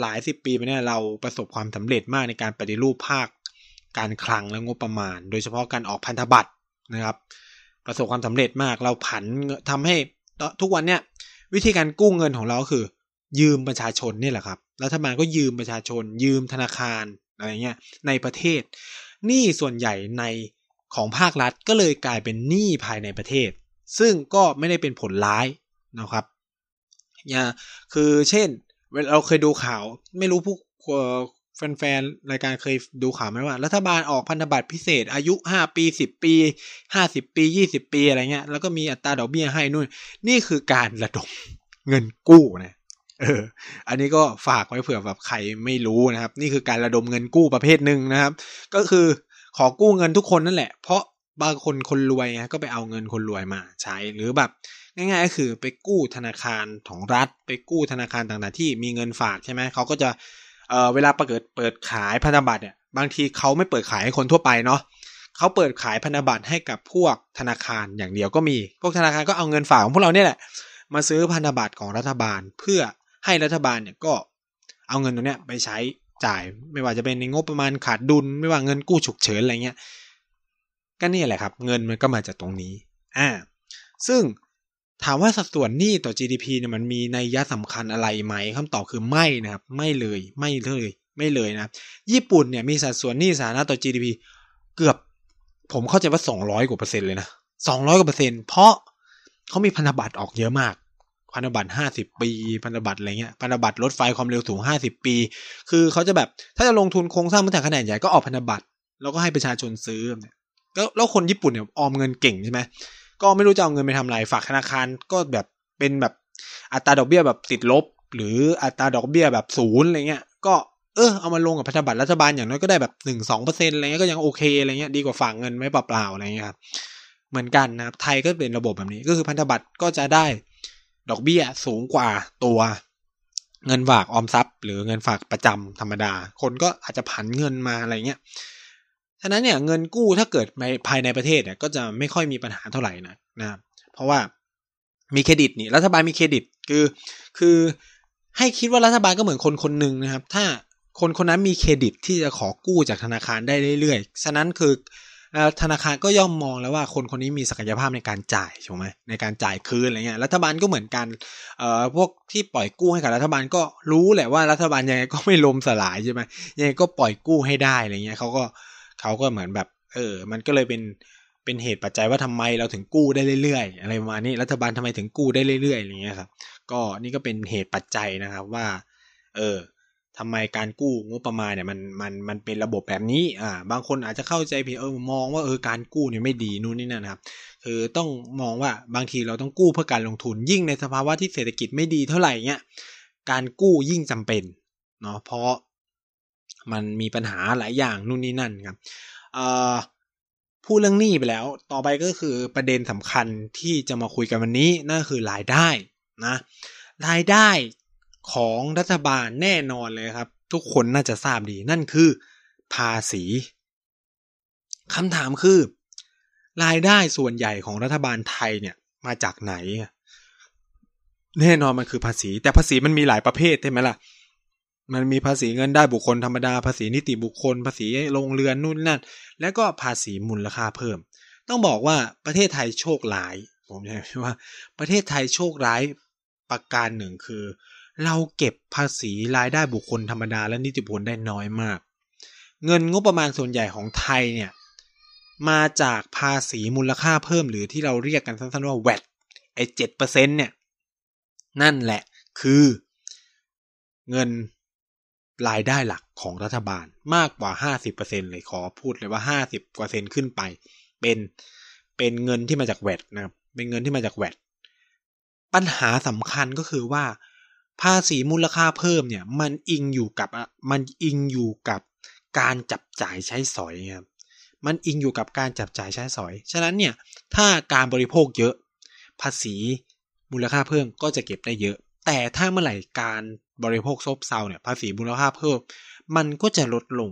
หลายสิบปีมาเนี่ยเราประสบความสำเร็จมากในการปฏิรูปภาค การคลังและงบประมาณ โดยเฉพาะการออกพันธบัตรนะครับ ประสบความสำเร็จมากเราผันทำให้ทุกวันเนี่ย วิธีการกู้เงินของเราคือ ยืมประชาชนนี่แหละครับรัฐบาลก็ยืมประชาชน ยืมธนาคารอะไรเงี้ยในประเทศหนี้ส่วนใหญ่ในของภาครัฐก็เลยกลายเป็นหนี้ภายในประเทศ ซึ่งก็ไม่ได้เป็นผลร้ายนะครับอย่าคือเช่นเราเคยดูข่าว ไม่รู้ผู้ แฟนๆ รายการเคยดูข่าวไหมว่า รัฐบาลออกพันธบัตรพิเศษ อายุห้าปีสิบปีห้าสิบปียี่สิบปีอะไรเงี้ย แล้วก็มีอัตราดอกเบี้ยให้นู่น นี่คือการระดมเงินกู้นะเออ อันนี้ก็ฝากไว้เผื่อแบบใครไม่รู้นะครับ นี่คือการระดมเงินกู้ประเภทหนึ่งนะครับ ก็คือขอกู้เงินทุกคนนั่นแหละ เพราะบางคนคนรวยก็ไปเอาเงินคนรวยมาใช้หรือแบบง่ายๆก็คือไปกู้ธนาคารของรัฐ ไปกู้ธนาคารต่างๆที่มีเงินฝากใช่ไหมเขาก็จะ เอ่อเวลาประเกิดเปิดขายพันธบัตรเนี่ยบางทีเขาไม่เปิดขายให้คนทั่วไปเนาะเขาเปิดขายพันธบัตรให้กับพวกธนาคารอย่างเดียวก็มี พวกธนาคารก็เอาเงินฝากของพวกเราเนี่ยแหละมาซื้อพันธบัตรของรัฐบาล เพื่อให้รัฐบาลเนี่ยก็เอาเงินตรงเนี้ยไปใช้จ่ายไม่ว่าจะเป็นในงบประมาณขาดดุล ไม่ว่าเงินกู้ฉุกเฉินอะไรเงี้ยก็นี่แหละครับ เงินมันก็มาจากตรงนี้อ่าซึ่ง ถามว่าสัดส่วนหนี้ต่อ GDP เนี่ยมันมีในยะสำคัญอะไรไหมคำตอบคือไม่นะครับ ไม่เลยไม่เลยไม่เลยนะ ญี่ปุ่นเนี่ยมีสัดส่วนหนี้สาธารณะต่อ GDP เกือบผมเข้าใจว่า 200 กว่าเปอร์เซ็นต์เลยนะ 200 กว่าเปอร์เซ็นต์เพราะเขามีพันธบัตรออกเยอะมาก พันธบัตร 50 ปี พันธบัตรอะไรเงี้ย พันธบัตรรถไฟความเร็วสูง 50 ปี คือเขาจะแบบถ้าจะลงทุนโครงสร้างพื้นฐานขนาดใหญ่ก็ออกพันธบัตรแล้วก็ให้ประชาชนซื้อเนี่ยแล้วคนญี่ปุ่นเนี่ยออมเงินเก่งใช่ไหม ก็ไม่รู้จะเอาเงินไปทำอะไรฝากธนาคารก็แบบเป็นแบบอัตราดอกเบี้ยแบบติดลบ หรืออัตราดอกเบี้ยแบบศูนย์อะไรเงี้ย ก็เออเอามาลงกับพันธบัตรรัฐบาลอย่างน้อยก็ได้แบบหนึ่งสองเปอร์เซ็นต์อะไรเงี้ยก็ยังโอเคอะไรเงี้ยดีกว่าฝากเงินไม่เปล่าๆอะไรเงี้ยครับเหมือนกันนะครับไทยก็เป็นระบบแบบนี้ก็คือพันธบัตรก็จะได้ดอกเบี้ยสูงกว่าตัวเงินฝากออมทรัพย์ หรือเงินฝากประจำธรรมดา คนก็อาจจะผันเงินมาอะไรเงี้ย ฉะนั้นเนี่ยเงินกู้ถ้าเกิดในภายในประเทศเนี่ยก็จะไม่ค่อยมีปัญหาเท่าไหร่นะนะเพราะว่ามีเครดิตนี่รัฐบาลมีเครดิตคือ คือให้คิดว่ารัฐบาลก็เหมือนคนคนหนึ่งนะครับ ถ้าคนคนนั้นมีเครดิตที่จะขอกู้จากธนาคารได้เรื่อยๆ ฉะนั้นคือธนาคารก็ย่อมมองแล้วว่าคนคนนี้มีศักยภาพในการจ่ายถูกไหมในการจ่ายคืนอะไรเงี้ยรัฐบาลก็เหมือนกันเอ่อพวกที่ปล่อยกู้ให้กับรัฐบาลก็รู้แหละว่ารัฐบาลยังไงก็ไม่ล้มสลายใช่ไหมยังไงก็ปล่อยกู้ให้ได้อะไรเงี้ยเขาก็ เขาก็เหมือนแบบ เออ มันก็เลยเป็นเป็นเหตุปัจจัยว่าทำไมเราถึงกู้ได้เรื่อยๆ อะไรประมาณนี้รัฐบาลทำไมถึงกู้ได้เรื่อยๆอย่างเงี้ยครับ ก็นี่ก็เป็นเหตุปัจจัยนะครับว่า เออทำไมการกู้งบประมาณเนี่ยมันมันมันเป็นระบบแบบนี้อ่าบางคนอาจจะเข้าใจผิดเออมองว่าเออการกู้เนี่ยไม่ดีนู่นนี่นั่นครับคือต้องมองว่าบางทีเราต้องกู้เพื่อการลงทุนยิ่งในสภาวะที่เศรษฐกิจไม่ดีเท่าไหร่เงี้ยการกู้ยิ่งจำเป็นเนาะเพราะ มันมีปัญหาหลายอย่างนู่นนี่นั่นครับพูดเรื่องหนี้ไปแล้ว ต่อไปก็คือประเด็นสำคัญที่จะมาคุยกันวันนี้นั่นคือรายได้นะรายได้ของรัฐบาลแน่นอนเลยครับ ทุกคนน่าจะทราบดีนั่นคือภาษีคำถามคือ รายได้ส่วนใหญ่ของรัฐบาลไทยเนี่ยมาจากไหน แน่นอนมันคือภาษี แต่ภาษีมันมีหลายประเภทใช่ไหมล่ะ มันมีภาษีเงินได้บุคคลธรรมดา ภาษีนิติบุคคล ภาษีโรงเรือนนู่นนั่น แล้วก็ภาษีมูลค่าเพิ่ม ต้องบอกว่าประเทศไทยโชคร้าย ผมใช่ว่า ประเทศไทยโชคร้ายประการหนึ่งคือ เราเก็บภาษีรายได้บุคคลธรรมดา และนิติบุคคลได้น้อยมาก เงินงบประมาณส่วนใหญ่ของไทยเนี่ยมาจากภาษีมูลค่าเพิ่มหรือที่เราเรียกกันสั้นๆว่า VAT ไอ้เจ็ดเปอร์เซ็นเนี่ยนั่นแหละคือเงิน รายได้หลักของรัฐบาลมากกว่า 50%เลยขอพูดเลยว่า 50กว่าเซนขึ้นไป เป็นเป็นเงินที่มาจากแวดนะครับเป็นเงินที่มาจากแวดปัญหาสำคัญก็คือว่า ภาษีมูลค่าเพิ่มเนี่ย มันอิงอยู่กับมันอิงอยู่กับการจับจ่ายใช้สอยครับมันอิงอยู่กับการจับจ่ายใช้สอย ฉะนั้นเนี่ย ถ้าการบริโภคเยอะ ภาษีมูลค่าเพิ่มก็จะเก็บได้เยอะ แต่ถ้าเมื่อไหร่การ บริโภคซบเซาเนี่ยภาษีมูลค่าเพิ่ม มันก็จะลดลง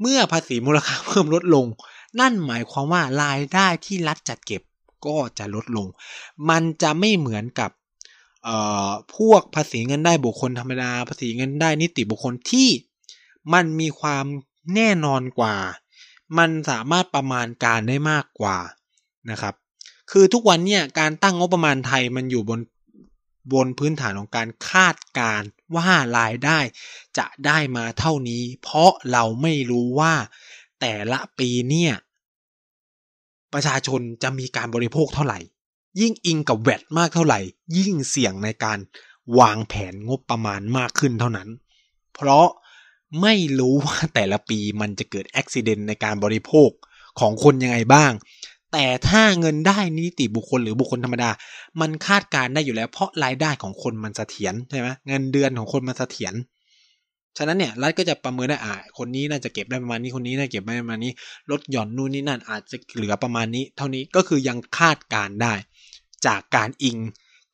เมื่อภาษีมูลค่าเพิ่มลดลง นั่นหมายความว่ารายได้ที่รัฐจัดเก็บก็จะลดลง มันจะไม่เหมือนกับพวกภาษีเงินได้บุคคลธรรมดา ภาษีเงินได้นิติบุคคลที่มันมีความแน่นอนกว่า มันสามารถประมาณการได้มากกว่านะครับ คือทุกวันเนี่ยการตั้งงบประมาณไทยมันอยู่บน บนพื้นฐานของการคาดการว่ารายได้ จะได้มาเท่านี้ เพราะเราไม่รู้ว่า แต่ละปีเนี่ย ประชาชนจะมีการบริโภคเท่าไหร่ ยิ่งอิงกับแวดมากเท่าไหร่ ยิ่งเสี่ยงในการวางแผนงบประมาณมากขึ้นเท่านั้น เพราะไม่รู้ว่าแต่ละปีมันจะเกิดอุบิเหตุในการบริโภคของคนยังไงบ้าง แต่ถ้าเงินได้นิติบุคคลหรือบุคคลธรรมดา มันคาดการได้อยู่แล้ว เพราะรายได้ของคนมันเสถียรใช่ไหมเงินเดือนของคนมันเสถียรฉะนั้นเนี่ยรัฐก็จะประเมินได้อ่าคนนี้น่าจะเก็บได้ประมาณนี้คนนี้น่าเก็บได้ประมาณนี้ลดหย่อนนู่นนี่นั่นอาจจะเหลือประมาณนี้ เท่านี้ก็คือยังคาดการได้ จากการอิง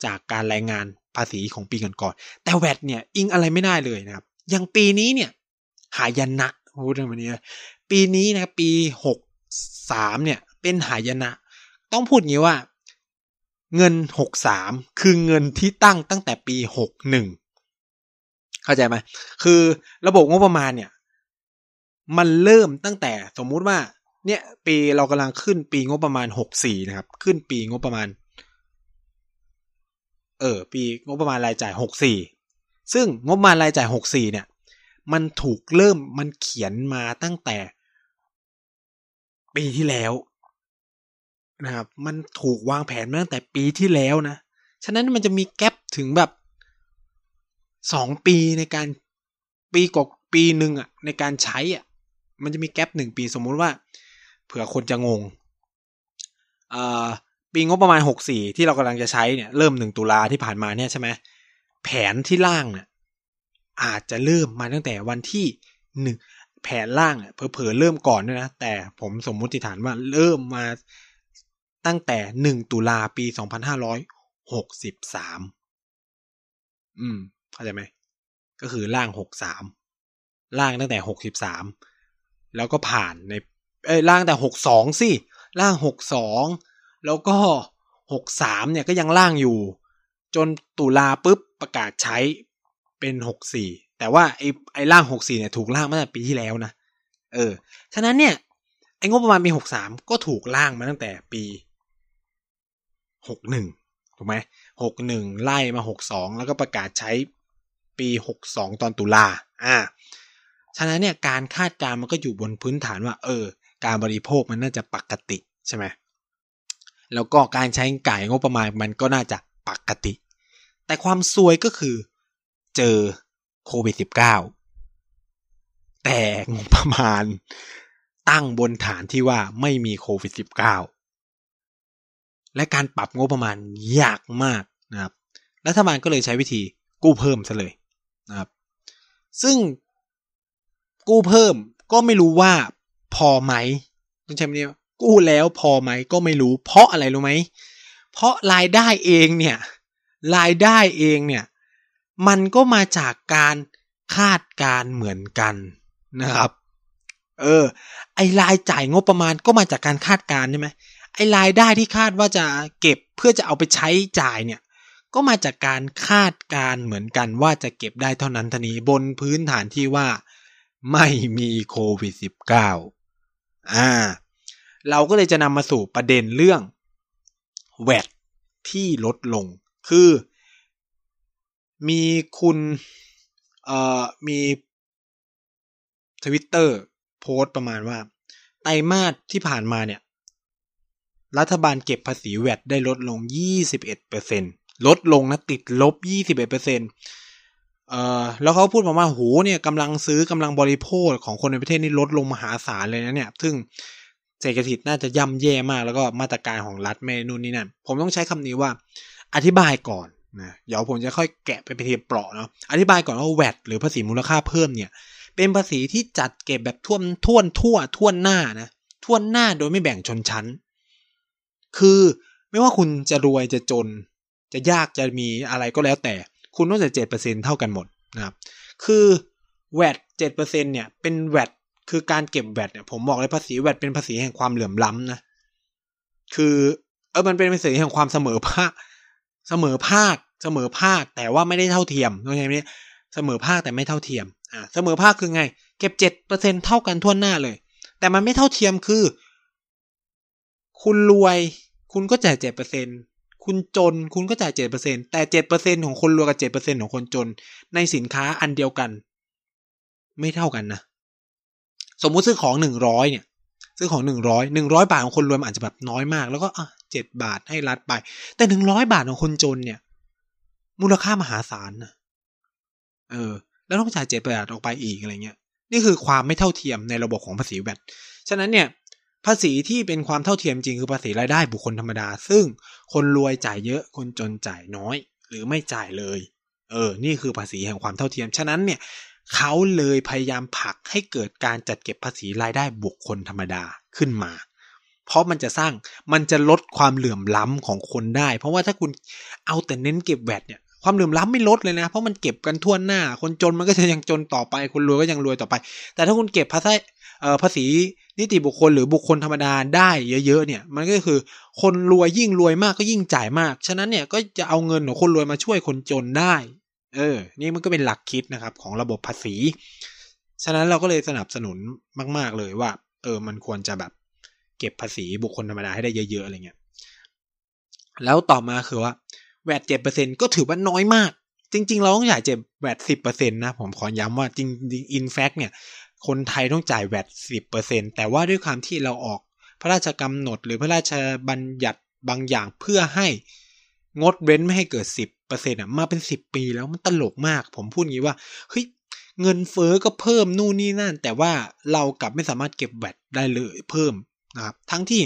จากการรายงานภาษีของปีก่อนๆแต่แวดเนี่ยอิงอะไรไม่ได้เลยนะครับอย่างปีนี้เนี่ยหายนะพูดถึงวันนี้ปีนี้นะปีหกสามเนี่ย เป็นหายนะ ต้องพูดงี้ว่า เงินหกสามคือเงินที่ตั้งตั้งแต่ปีหกหนึ่งเข้าใจไหมคือระบบงบประมาณเนี่ย มันเริ่มตั้งแต่สมมุติว่า เนี่ย ปีเรากำลังขึ้นปีงบประมาณหกสี่นะครับ ขึ้นปีงบประมาณ เออ ปีงบประมาณรายจ่ายหกสี่ซึ่งงบประมาณรายจ่ายหกสี่เนี่ย มันถูกเริ่มมันเขียนมาตั้งแต่ ปีที่แล้ว นะครับ มันถูกวางแผนมาตั้งแต่ปีที่แล้วนะ ฉะนั้นมันจะมีแกลบถึงแบบสองปีในการปีกปีหนึ่งอะในการใช้อะ มันจะมีแกลบหนึ่งปีสมมุติว่า เผื่อคนจะงงอ่าปีงบประมาณหกสี่ที่เรากำลังจะใช้เนี่ยเริ่มหนึ่งตุลาที่ผ่านมาเนี่ยใช่ไหมแผนที่ล่างเนี่ยอาจจะเริ่มมาตั้งแต่วันที่หนึ่งแผนล่างเนี่ยเผลอๆเริ่มก่อนด้วยนะ แต่ผมสมมุติฐานว่าเริ่มมา ตั้งแต่หนึ่งตุลาปีสองพันห้าร้อยหกสิบสามอืม เข้าใจไหม ก็คือล่างหกสามล่างตั้งแต่หกสิบสามแล้วก็ผ่านใน เอ้ยล่างแต่หกสองสิล่างหกสองแล้วก็หกสามเนี่ยก็ยังล่างอยู่ จนตุลาปุ๊บประกาศใช้เป็นหกสี่แต่ว่าไอ้ไอ้ล่างหกสี่เนี่ยถูกล่างมาตั้งแต่ปีที่แล้วนะเออ ฉะนั้นเนี่ยไอ้งบประมาณปีหกสามก็ถูกล่างมาตั้งแต่ปี หกหนึ่งถูกไหมหกหนึ่งไล่มาหกสองแล้วก็ประกาศใช้ปีหกสองตอนตุลาอ่าฉะนั้นเนี่ยการคาดการณ์มันก็อยู่บนพื้นฐานว่า เออ การบริโภคมันน่าจะปกติใช่ไหมแล้วก็การใช้ก่ายงบประมาณมันก็น่าจะปกติ แต่ความซวยก็คือเจอโควิด -19 แต่งบประมาณตั้งบนฐานที่ว่าไม่มีโควิด -19 และการปรับงบประมาณยากมากนะครับรัฐบาลก็เลยใช้วิธีกู้เพิ่มซะเลยนะครับ ซึ่งกู้เพิ่มก็ไม่รู้ว่าพอไหมต้องใช้คำนี้กู้แล้วพอไหมก็ไม่รู้ เพราะอะไรรู้ไหมเพราะรายได้เองเนี่ยรายได้เองเนี่ยมันก็มาจากการคาดการเหมือนกันนะครับ เออ ไอรายจ่ายงบประมาณก็มาจากการคาดการใช่ไหม ไอ้รายได้ที่คาดว่าจะเก็บเพื่อจะเอาไปใช้จ่ายเนี่ย ก็มาจากการคาดการเหมือนกันว่าจะเก็บได้เท่านั้นทนี้บนพื้นฐานที่ว่าไม่มีโควิด -19 อ่า เราก็เลยจะนำมาสู่ประเด็นเรื่องแวดที่ลดลง คือ มีคุณเอ่อมีทวิตเตอร์โพสต์ประมาณว่า ไตรมาสที่ผ่านมาเนี่ย รัฐบาลเก็บภาษีแวดได้ลดลง 21%ลดลงนะติดลบ 21%เอ่อแล้วเขาพูดมาว่าโหเนี่ยกำลังซื้อกำลังบริโภคของคนในประเทศนี่ลดลงมหาศาลเลยนะเนี่ย ซึ่งเศรษฐกิจน่าจะย่ำแย่มากแล้วก็มาตรการของรัฐไม่นู่นนี่นั่นผมต้องใช้คำนี้ว่าอธิบายก่อนนะเดี๋ยวผมจะค่อยแกะไปเป็นทีเปราะเนาะอธิบายก่อนว่าแวดหรือภาษีมูลค่าเพิ่มเนี่ย เป็นภาษีที่จัดเก็บแบบท่วนท่วนทั่วท่วนหน้านะท่วนหน้าโดยไม่แบ่งชนชั้น คือไม่ว่าคุณจะรวยจะจน จะยากจะมีอะไรก็แล้วแต่ คุณต้องจ่ายเจ็ดเปอร์เซ็นเท่ากันหมดนะครับ คือแวดเจ็ดเปอร์เซ็นเนี่ยเป็นแวดคือการเก็บแวดเนี่ยผมบอกเลยภาษี VAT เป็นภาษีแห่งความเหลื่อมล้ำนะ คือเออมันเป็นภาษีแห่งความเสมอภาค เสมอภาค เสมอภาคแต่ว่าไม่ได้เท่าเทียมต้องใช้ไหมเสมอภาคแต่ไม่เท่าเทียมอ่าเสมอภาคคือไง เก็บเจ็ดเปอร์เซ็นเท่ากันทั่วหน้าเลย แต่มันไม่เท่าเทียมคือ คุณรวย คุณก็จ่ายเจ็ดเปอร์เซ็นคุณจนคุณก็จ่ายเจ็ดเปอร์เซ็นแต่เจ็ดเปอร์เซ็นของคนรวยกับเจ็ดเปอร์เซ็นของคนจน ในสินค้าอันเดียวกัน ไม่เท่ากันนะ สมมุติซื้อของหนึ่งร้อยเนี่ย ซื้อของหนึ่งร้อยหนึ่งร้อยบาทของคนรวยอาจจะแบบน้อยมาก แล้วก็อะเจ็ดบาทให้รัดไป แต่หนึ่งร้อยบาทของคนจนเนี่ย มูลค่ามหาศาลนะเออ แล้วต้องจ่ายเจ็ดบาทออกไปอีกอะไรเงี้ยนี่คือความไม่เท่าเทียมในระบบของภาษีแบตฉะนั้นเนี่ย ภาษีที่เป็นความเท่าเทียมจริงคือภาษีรายได้บุคคลธรรมดา ซึ่งคนรวยจ่ายเยอะคนจนจ่ายน้อย หรือไม่จ่ายเลย เออ นี่คือภาษีแห่งความเท่าเทียม ฉะนั้นเนี่ยเขาเลยพยายามผลักให้เกิดการจัดเก็บภาษีรายได้บุคคลธรรมดาขึ้นมา เพราะมันจะสร้างมันจะลดความเหลื่อมล้ำของคนได้ เพราะว่าถ้าคุณเอาแต่เน้นเก็บแวดเนี่ยความเหลื่อมล้ำไม่ลดเลยนะ เพราะมันเก็บกันทั่วหน้า คนจนมันก็จะยังจนต่อไป คนรวยก็ยังรวยต่อไป แต่ถ้าคุณเก็บภาษี ภาษีนิติบุคคลหรือบุคคลธรรมดาได้เยอะๆเนี่ย มันก็คือคนรวยยิ่งรวยมากก็ยิ่งจ่ายมาก ฉะนั้นเนี่ยก็จะเอาเงินของคนรวยมาช่วยคนจนได้ เออ นี่มันก็เป็นหลักคิดนะครับของระบบภาษี ฉะนั้นเราก็เลยสนับสนุนมาก ๆเลยว่า เออ มันควรจะแบบเก็บภาษีบุคคลธรรมดาให้ได้เยอะๆอะไรเงี้ย แล้วต่อมาคือว่าแวดเจ็ดเปอร์เซ็นก็ถือว่าน้อยมาก จริง ๆ เราต้องจ่ายเจ็บแวดสิบเปอร์เซ็นต์นะผมขอย้ำว่าจริงอินแฟกเนี่ย คนไทยต้องจ่ายแวดสิบเปอร์เซ็นต์แต่ว่าด้วยความที่เราออกพระราชกำหนดหรือพระราชบัญญัติบางอย่างเพื่อให้งดเว้นไม่ให้เกิดสิบเปอร์เซ็นต์อะมาเป็นสิบปีแล้วมันตลกมาก ผมพูดงี้ว่าเฮ้ยเงินเฟอ้อก็เพิ่มนู่นนี่นั่น แต่ว่าเรากลับไม่สามารถเก็บแวดได้เลยเพิ่มนะครับทั้งที่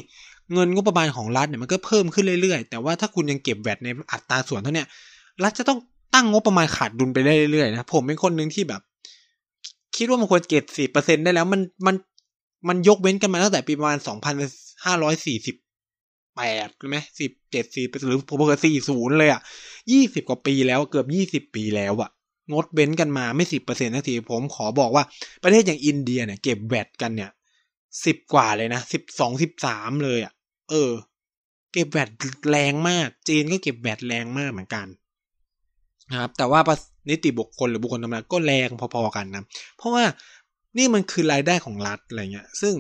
เงินงบประมาณของรัฐเนี่ยมันก็เพิ่มขึ้นเรื่อยๆ แต่ว่าถ้าคุณยังเก็บแวดในอัตราส่วนเท่านี้รัฐจะต้อง ตั้งงบประมาณขาดดุลไปได้เรื่อยๆนะผมเป็นคนหนึ่งที่แบบ คิดว่ามันควรเก็บสี่เปอร์เซ็นได้แล้ว มันมันมันยกเว้นกันมาตั้งแต่ปีประมาณสองพันห้าร้อยสี่สิบแปดใช่ไหมสิบเจ็ดสี่หรือผมเกิดสี่ศูนย์เลยอะยี่สิบกว่าปีแล้วเกือบยี่สิบปีแล้วอะงดเว้นกันมาไม่สิบเปอร์เซ็นต์นาทีผมขอบอกว่าประเทศอย่างอินเดียเนี่ย เก็บแวดกันเนี่ยสิบกว่าเลยนะสิบสองสิบสามเลยอะ เออ เก็บแวดแรงมาก จีนก็เก็บแวดแรงมากเหมือนกัน นะครับ แต่ว่านิติบุคคลหรือบุคคลธรรมดาก็แรงพอๆกันนะ เพราะว่านี่มันคือรายได้ของรัฐอะไรเงี้ย ซึ่ง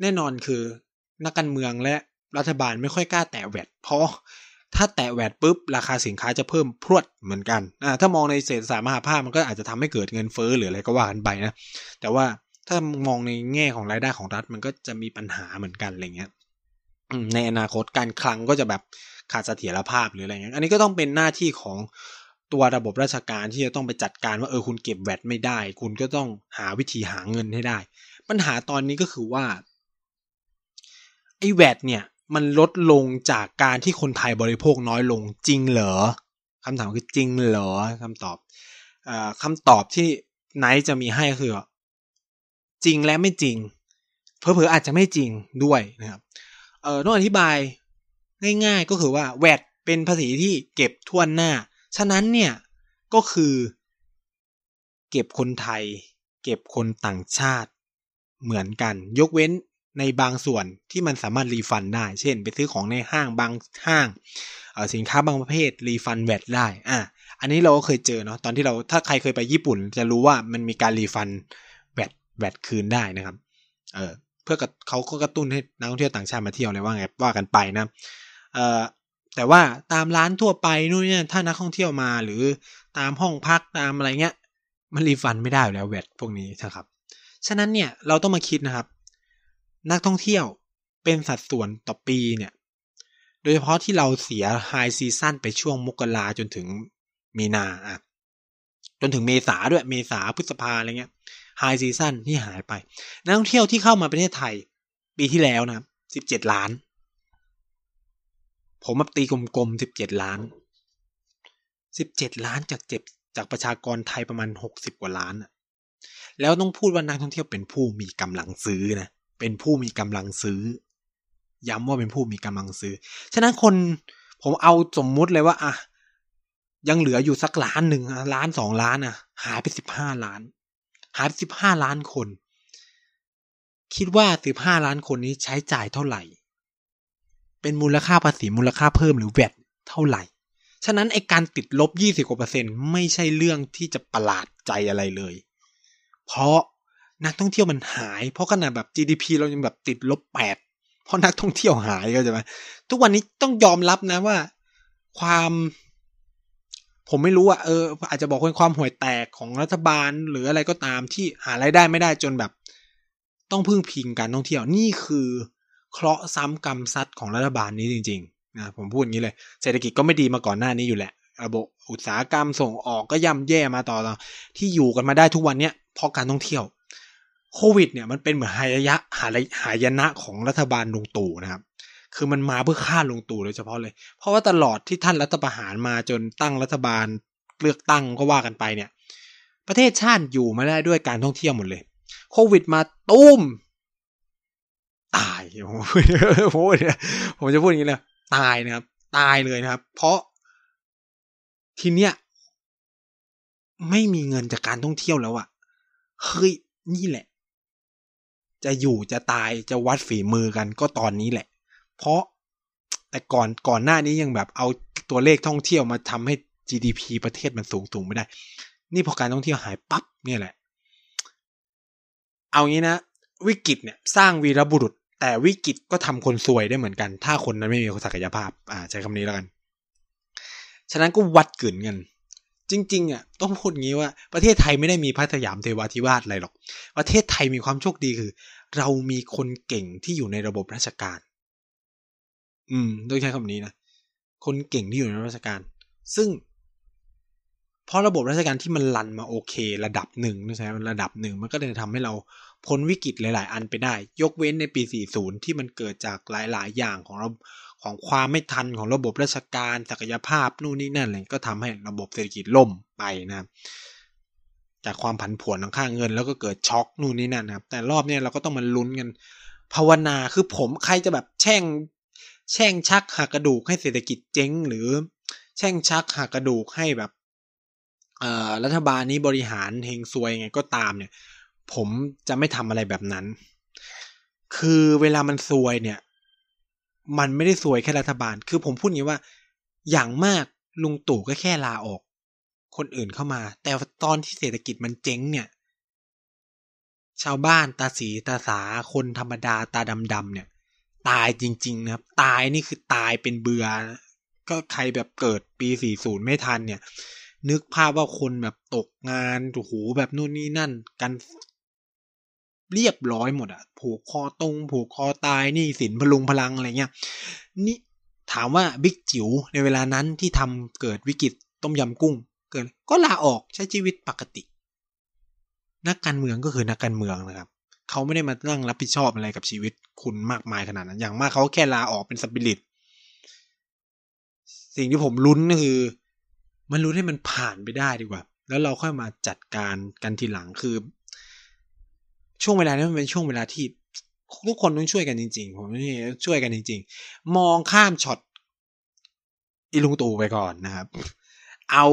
แน่นอนคือนักการเมืองและรัฐบาลไม่ค่อยกล้าแตะแวดเพราะถ้าแตะแวดปุ๊บ ราคาสินค้าจะเพิ่มพรวดเหมือนกันอ่าถ้ามองในเศรษฐศาสตร์มหาภาคมันก็อาจจะทำให้เกิดเงินเฟ้อหรืออะไรก็ว่ากันไปนะ แต่ว่าถ้ามองในแง่ของรายได้ของรัฐมันก็จะมีปัญหาเหมือนกันอะไรเงี้ยในอนาคตการคลังก็จะแบบ ขาดเสถียรภาพหรืออะไรเงี้ยอันนี้ก็ต้องเป็นหน้าที่ของตัวระบบราชการที่จะต้องไปจัดการว่าเออคุณเก็บแวดไม่ได้ คุณก็ต้องหาวิธีหาเงินให้ได้ ปัญหาตอนนี้ก็คือว่าไอ้แวดเนี่ยมันลดลงจากการที่คนไทยบริโภคน้อยลงจริงเหรอคำถามคือจริงเหรอคำตอบอคำตอบที่ไนท์จะมีให้คือ จริงและไม่จริงเพอเพออาจจะไม่จริงด้วยนะครับเออต้องอธิบาย ง่ายๆ ก็คือว่าแวดเป็นภาษีที่เก็บทั่วหน้า ฉะนั้นเนี่ยก็คือ เก็บคนไทย เก็บคนต่างชาติ เหมือนกัน ยกเว้นในบางส่วนที่มันสามารถรีฟันได้ เช่น ไปซื้อของในห้างบางห้างสินค้าบางประเภท refund VAT ได้อะอันนี้เราก็เคยเจอเนาะตอนที่เราถ้าใครเคยไปญี่ปุ่น จะรู้ว่ามันมีการ refund VAT VAT คืนได้นะครับ เออเพื่อเขาก็กระตุ้นให้นักท่องเที่ยวต่างชาติมาเที่ยวเลยว่าไงว่ากันไปนะ แต่ว่าตามร้านทั่วไปนู่นเนี่ยถ้านักท่องเที่ยวมาหรือตามห้องพักตามอะไรเงี้ยมัน refund ไม่ได้แล้ว VAT พวกนี้นะครับ ฉะนั้นเนี่ยเราต้องมาคิดนะครับ นักท่องเที่ยวเป็นสัดส่วนต่อปีเนี่ยโดยเฉพาะที่เราเสีย high season ไปช่วงมกราจนถึงมีนาอะจนถึงเมษาด้วยเมษาพฤษภาอะไรเงี้ย high season ที่หายไป นักท่องเที่ยวที่เข้ามาประเทศไทย ปีที่แล้วนะสิบเจ็ดล้าน ผมมาตีกลมๆสิบเจ็ดล้านสิบเจ็ดล้านจากเจ็บจากประชากรไทยประมาณหกสิบกว่าล้านอะแล้วต้องพูดว่านักท่องเที่ยวเป็นผู้มีกำลังซื้อนะเป็นผู้มีกำลังซื้อ ย้ำว่าเป็นผู้มีกำลังซื้อ ฉะนั้นคนผมเอาสมมุติเลยว่าอะยังเหลืออยู่สักล้านหนึ่งล้านสองล้านอะ หายไปสิบห้าล้าน หายไปสิบห้าล้านคน คิดว่าสิบห้าล้านคนนี้ใช้จ่ายเท่าไหร่ เป็นมูลค่าภาษีมูลค่าเพิ่มหรือแวดเท่าไหร่ ฉะนั้นไอการติดลบยี่สิบกว่าเปอร์เซ็นต์ไม่ใช่เรื่องที่จะประหลาดใจอะไรเลย เพราะนักท่องเที่ยวมันหาย เพราะขนาดแบบ GDP เรายังแบบติดลบแปดเพราะนักท่องเที่ยวหายก็จะไหมทุกวันนี้ต้องยอมรับนะว่า ความ ผมไม่รู้อะเออ อาจจะบอกเป็นความห่วยแตกของรัฐบาลหรืออะไรก็ตามที่หารายได้ไม่ได้จนแบบ ต้องพึ่งพิงการท่องเที่ยวนี่คือ เคราะห์ซ้ำกรรมซัดของรัฐบาลนี้จริงๆนะผมพูดอย่างนี้เลย เศรษฐกิจก็ไม่ดีมาก่อนหน้านี้อยู่แหละระบบอุตสาหกรรมส่งออกก็ย่ำแย่มาต่อที่อยู่กันมาได้ทุกวันเนี้ยเพราะการท่องเที่ยวโควิดเนี่ยมันเป็นเหมือนหายะหายหายนะของรัฐบาลลุงตู่นะครับ คือมันมาเพื่อฆ่าลุงตู่โดยเฉพาะเลย เพราะว่าตลอดที่ท่านรัฐประหารมาจนตั้งรัฐบาลเลือกตั้งก็ว่ากันไปเนี่ย ประเทศชาติอยู่มาได้ด้วยการท่องเที่ยวหมดเลย โควิดมาตุ้ม ตายผมผมจะพูดอย่างนี้เลยตายนะครับ ตายเลยนะครับ เพราะทีเนี้ยไม่มีเงินจากการท่องเที่ยวแล้วอะเฮ้ยนี่แหละ จะอยู่จะตายจะวัดฝีมือกันก็ตอนนี้แหละ เพราะแต่ก่อนก่อนหน้านี้ยังแบบเอาตัวเลขท่องเที่ยวมาทำให้ GDP ประเทศมันสูงสูงไม่ได้ นี่พอการท่องเที่ยวหายปั๊บเนี่ยแหละ เอางี้นะ วิกฤตเนี่ย สร้างวีรบุรุษ แต่วิกฤตก็ทำคนซวยได้เหมือนกัน ถ้าคนนั้นไม่มีศักยภาพ อ่าใช้คำนี้แล้วกัน ฉะนั้นก็วัดกึ่นกัน จริง ๆ อะ ต้องพูดงี้ว่าประเทศไทยไม่ได้มีพระสยามเทวาธิวาสอะไรหรอก ประเทศไทยมีความโชคดีคือ เรามีคนเก่งที่อยู่ในระบบราชการ อืม ต้องใช้คำนี้นะ คนเก่งที่อยู่ในราชการ ซึ่ง เพราะระบบราชการที่มันรันมาโอเค ระดับหนึ่งนะใช่ไหมระดับหนึ่งมันก็เลยทำให้เราพ้นวิกฤตหลาย ๆ อันไปได้ ยกเว้นในปี 40 ที่มันเกิดจากหลาย ๆ อย่างของเราของความไม่ทันของระบบราชการศักยภาพนู่นนี่นั่นอะไรก็ทำให้ระบบเศรษฐกิจล่มไปนะครับจากความผันผวนทางค่าเงิน แล้วก็เกิดช็อกนู่นนี่นั่นนะครับ แต่รอบนี้เราก็ต้องมาลุ้นกัน ภาวนาคือผมใครจะแบบแช่ง แช่งชักหักกระดูกให้เศรษฐกิจเจ๊ง หรือ แช่งชักหักกระดูกให้แบบ รัฐบาลนี้บริหารเฮงซวยไงก็ตามเนี่ย ผมจะไม่ทำอะไรแบบนั้น คือเวลามันซวยเนี่ย มันไม่ได้สวยแค่รัฐบาล คือผมพูดอย่างว่า อย่างมากลุงตู่ก็แค่ลาออก คนอื่นเข้ามา แต่ตอนที่เศรษฐกิจมันเจ๊งเนี่ย ชาวบ้านตาสีตาสาคนธรรมดาตาดำๆเนี่ย ตายจริง ๆ นะครับ ตายนี่คือตายเป็นเบือ ก็ใครแบบเกิดปี 40 ไม่ทันเนี่ย นึกภาพว่าคนแบบตกงานโอ้โหแบบนู่นนี่นั่น กันเรียบร้อยหมดอะผูกคอตรง ผูกคอตายนี่สินพลุงพลังอะไรเงี้ยนี่ถามว่าบิ๊กจิ๋วในเวลานั้นที่ทำเกิดวิกฤตต้มยำกุ้ง เกิดก็ลาออกใช้ชีวิตปกติ นักการเมืองก็คือนักการเมืองนะครับเขาไม่ได้มานั่งรับผิดชอบอะไรกับชีวิตคุณมากมายขนาดนั้น อย่างมากเขาแค่ลาออกเป็นสปิริตสิ่งที่ผมลุ้นก็คือ มันลุ้ให้มันผ่านไปได้ดีกว่า แล้วเราค่อยมาจัดการกันทีหลังคือ ช่วงเวลานี้มันเป็นช่วงเวลาที่ทุกคนต้องช่วยกันจริง ๆ ผมนี่ช่วยกันจริง ๆ มองข้ามช็อตอีลุงตู่ไปก่อนนะครับ เอา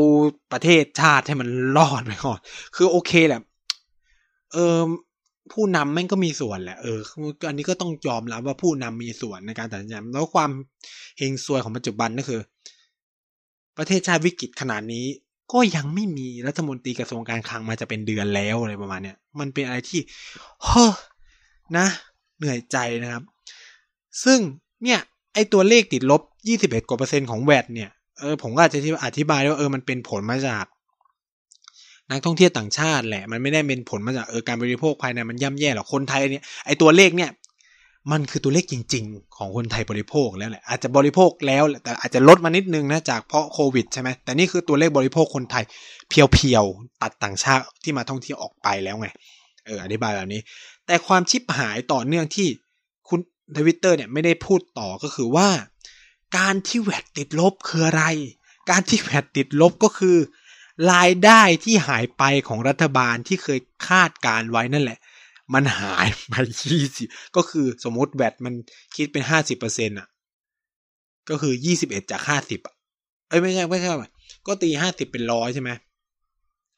ประเทศชาติให้มันรอดไปก่อน คือโอเคแหละ เออผู้นำแม่งก็มีส่วนแหละ เออ อันนี้ก็ต้องยอมรับว่าผู้นำมีส่วนในการตัดสินใจแล้วความเฮงซวยของปัจจุบันก็คือ ประเทศชาติวิกฤตขนาดนี้ ก็ยังไม่มีรัฐมนตรีกระทรวงการคลังมาจะเป็นเดือนแล้วอะไรประมาณเนี้ยมันเป็นอะไรที่เฮ้อนะ เหนื่อยใจนะครับ ซึ่งเนี่ยไอตัวเลขติดลบ 21กว่าเปอร์เซ็นต์ของแวดเนี่ยเออผมก็อาจจะอธิบายว่าเออมันเป็นผลมาจาก นักท่องเที่ยวต่างชาติแหละ มันไม่ได้เป็นผลมาจากเออการบริโภคภายในมันย่ำแย่หรอกคนไทยเนี่ยไอตัวเลขเนี่ย มันคือตัวเลขจริง ๆ ของคนไทยบริโภคแล้วแหละอาจจะบริโภคแล้วแต่อาจจะลดมานิดนึงนะจากเพราะโควิดใช่ไหมแต่นี่คือตัวเลขบริโภคคนไทยเพียวๆตัดต่างชาติที่มาท่องเที่ยวออกไปแล้วไงเอออธิบายแบบนี้ แต่ความชิบหายต่อเนื่องที่คุณทวิตเตอร์เนี่ยไม่ได้พูดต่อก็คือว่า การที่แวดติดลบคืออะไร การที่แวดติดลบก็คือ รายได้ที่หายไปของรัฐบาลที่เคยคาดการไว้นั่นแหละ มันหายไปยี่สิบก็คือสมมติแบตมันคิดเป็นห้าสิบเปอร์เซ็นต์อะ ก็คือยี่สิบเอ็ดจากห้าสิบอะเอ้ยไม่ใช่ไม่ใช่ก็ตีห้าสิบเป็นร้อยใช่ไหม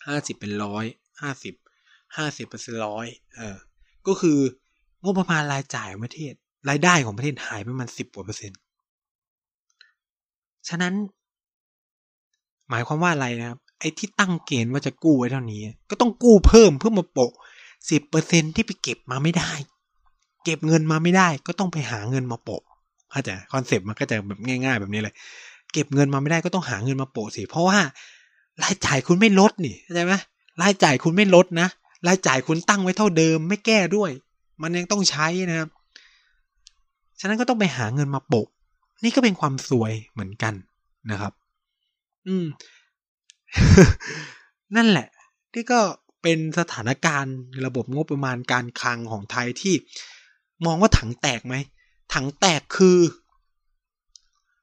ห้าสิบเป็นร้อยห้าสิบห้าสิบเปอร์เซ็นต์ร้อยเออ ก็คืองบประมาณรายจ่ายของประเทศ รายได้ของประเทศหายไปมันสิบกว่าเปอร์เซ็นต์ฉะนั้น หมายความว่าอะไรนะครับ ไอ้ที่ตั้งเกณฑ์ว่าจะกู้ไว้เท่านี้ ก็ต้องกู้เพิ่มเพื่อมาโปะ สิบเปอร์เซ็นที่ไปเก็บมาไม่ได้ เก็บเงินมาไม่ได้ ก็ต้องไปหาเงินมาโปะเข้าใจคอนเซปต์มันก็จะแบบง่าย ๆ แบบนี้เลย เก็บเงินมาไม่ได้ก็ต้องหาเงินมาโปะสิเพราะว่ารายจ่ายคุณไม่ลดนี่เข้าใจไหมรายจ่ายคุณไม่ลดนะรายจ่ายคุณตั้งไว้เท่าเดิม ไม่แก้ด้วย มันยังต้องใช้นะครับ ฉะนั้นก็ต้องไปหาเงินมาโปะนี่ก็เป็นความสวยเหมือนกันนะครับ อืม นั่นแหละ ที่ก็ เป็นสถานการณ์ระบบงบประมาณการคลังของไทยที่มองว่าถังแตกไหม ถังแตกคือ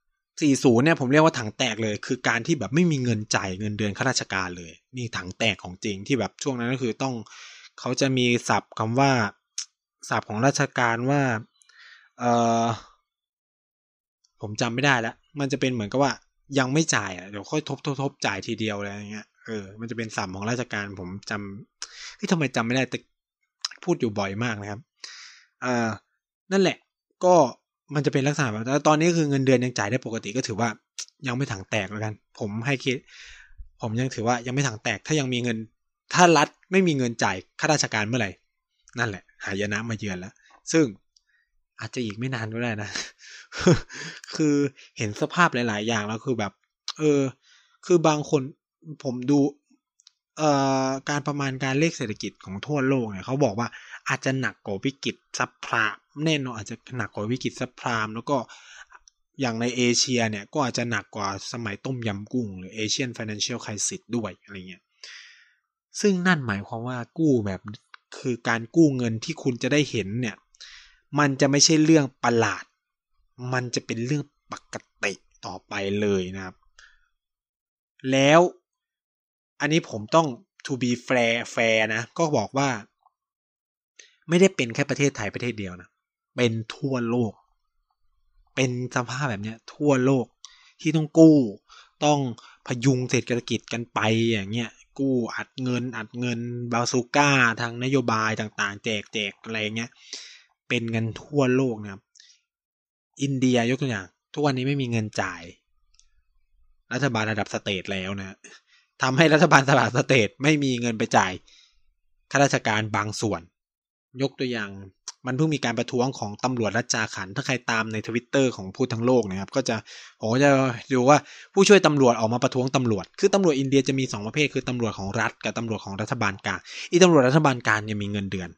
40 เนี่ยผมเรียกว่าถังแตกเลย คือการที่แบบไม่มีเงินจ่ายเงินเดือนข้าราชการเลย นี่ถังแตกของจริงที่แบบช่วงนั้นก็คือต้องเขาจะมีศัพท์คำว่าศัพท์ของราชการว่า เออผมจำไม่ได้แล้ว มันจะเป็นเหมือนกับว่ายังไม่จ่ายอะเดี๋ยวค่อยทบทบทบจ่ายทีเดียวอะไรอย่างเงี้ย เออ มันจะเป็นสัมของราชการผมจำที่ทำไมจำไม่ได้แต่พูดอยู่บ่อยมากนะครับอ่านั่นแหละ ก็มันจะเป็นลักษณะแบบแต่ตอนนี้คือเงินเดือนยังจ่ายได้ปกติก็ถือว่ายังไม่ถังแตกแล้วกัน ผมให้คิด ผมยังถือว่ายังไม่ถังแตก ถ้ายังมีเงิน ถ้ารัฐไม่มีเงินจ่ายข้าราชการเมื่อไหร่นั่นแหละ หายนะมาเยือนแล้ว ซึ่งอาจจะอีกไม่นานก็ได้นะ คือเห็นสภาพหลาย ๆ อย่างแล้วคือแบบ เออ คือบางคน ผมดูเอ่อการประมาณการเลขเศรษฐกิจของทั่วโลกเนี่ยเขาบอกว่าอาจจะหนักกว่าวิกฤต subprime แน่นอนอาจจะหนักกว่าวิกฤต subprime แล้วก็อย่างในเอเชียเนี่ยก็อาจจะหนักกว่าสมัยต้มยำกุ้ง หรือ Asian financial crisis ด้วยอะไรเงี้ยซึ่งนั่นหมายความว่ากู้แบบคือการกู้เงินที่คุณจะได้เห็นเนี่ย มันจะไม่ใช่เรื่องประหลาด มันจะเป็นเรื่องปกติต่อไปเลยนะครับ แล้ว อันนี้ผมต้อง to be fair fair นะ ก็บอกว่า ไม่ได้เป็นแค่ประเทศไทยประเทศเดียวนะ เป็นทั่วโลก เป็นสภาพแบบนี้ทั่วโลกที่ต้องกู้ ต้องพยุงเศรษฐกิจกันไปอย่างเงี้ยกู้อัดเงิน อัดเงินบาซูก้าทางนโยบายต่างๆ แจกแจกอะไรเงี้ยเป็นเงินทั่วโลกนะครับ อินเดียยกตัวอย่าง ทุกวันนี้ไม่มีเงินจ่าย รัฐบาลระดับ state แล้วนะ ทำให้รัฐบาลหลาย state ไม่มีเงินไปจ่ายข้าราชการบางส่วน ยกตัวอย่างมันเพิ่งมีการประท้วงของตำรวจรัฐฌารขัณฑ์ ถ้าใครตามในทวิตเตอร์ของผู้ทั้งโลกนะครับ ก็จะผมจะดูว่าผู้ช่วยตำรวจออกมาประท้วงตำรวจ คือตำรวจอินเดียจะมีสองประเภท คือตำรวจของรัฐกับตำรวจของรัฐบาลกลางอีตำรวจรัฐบาลกลางยังมีเงินเดือน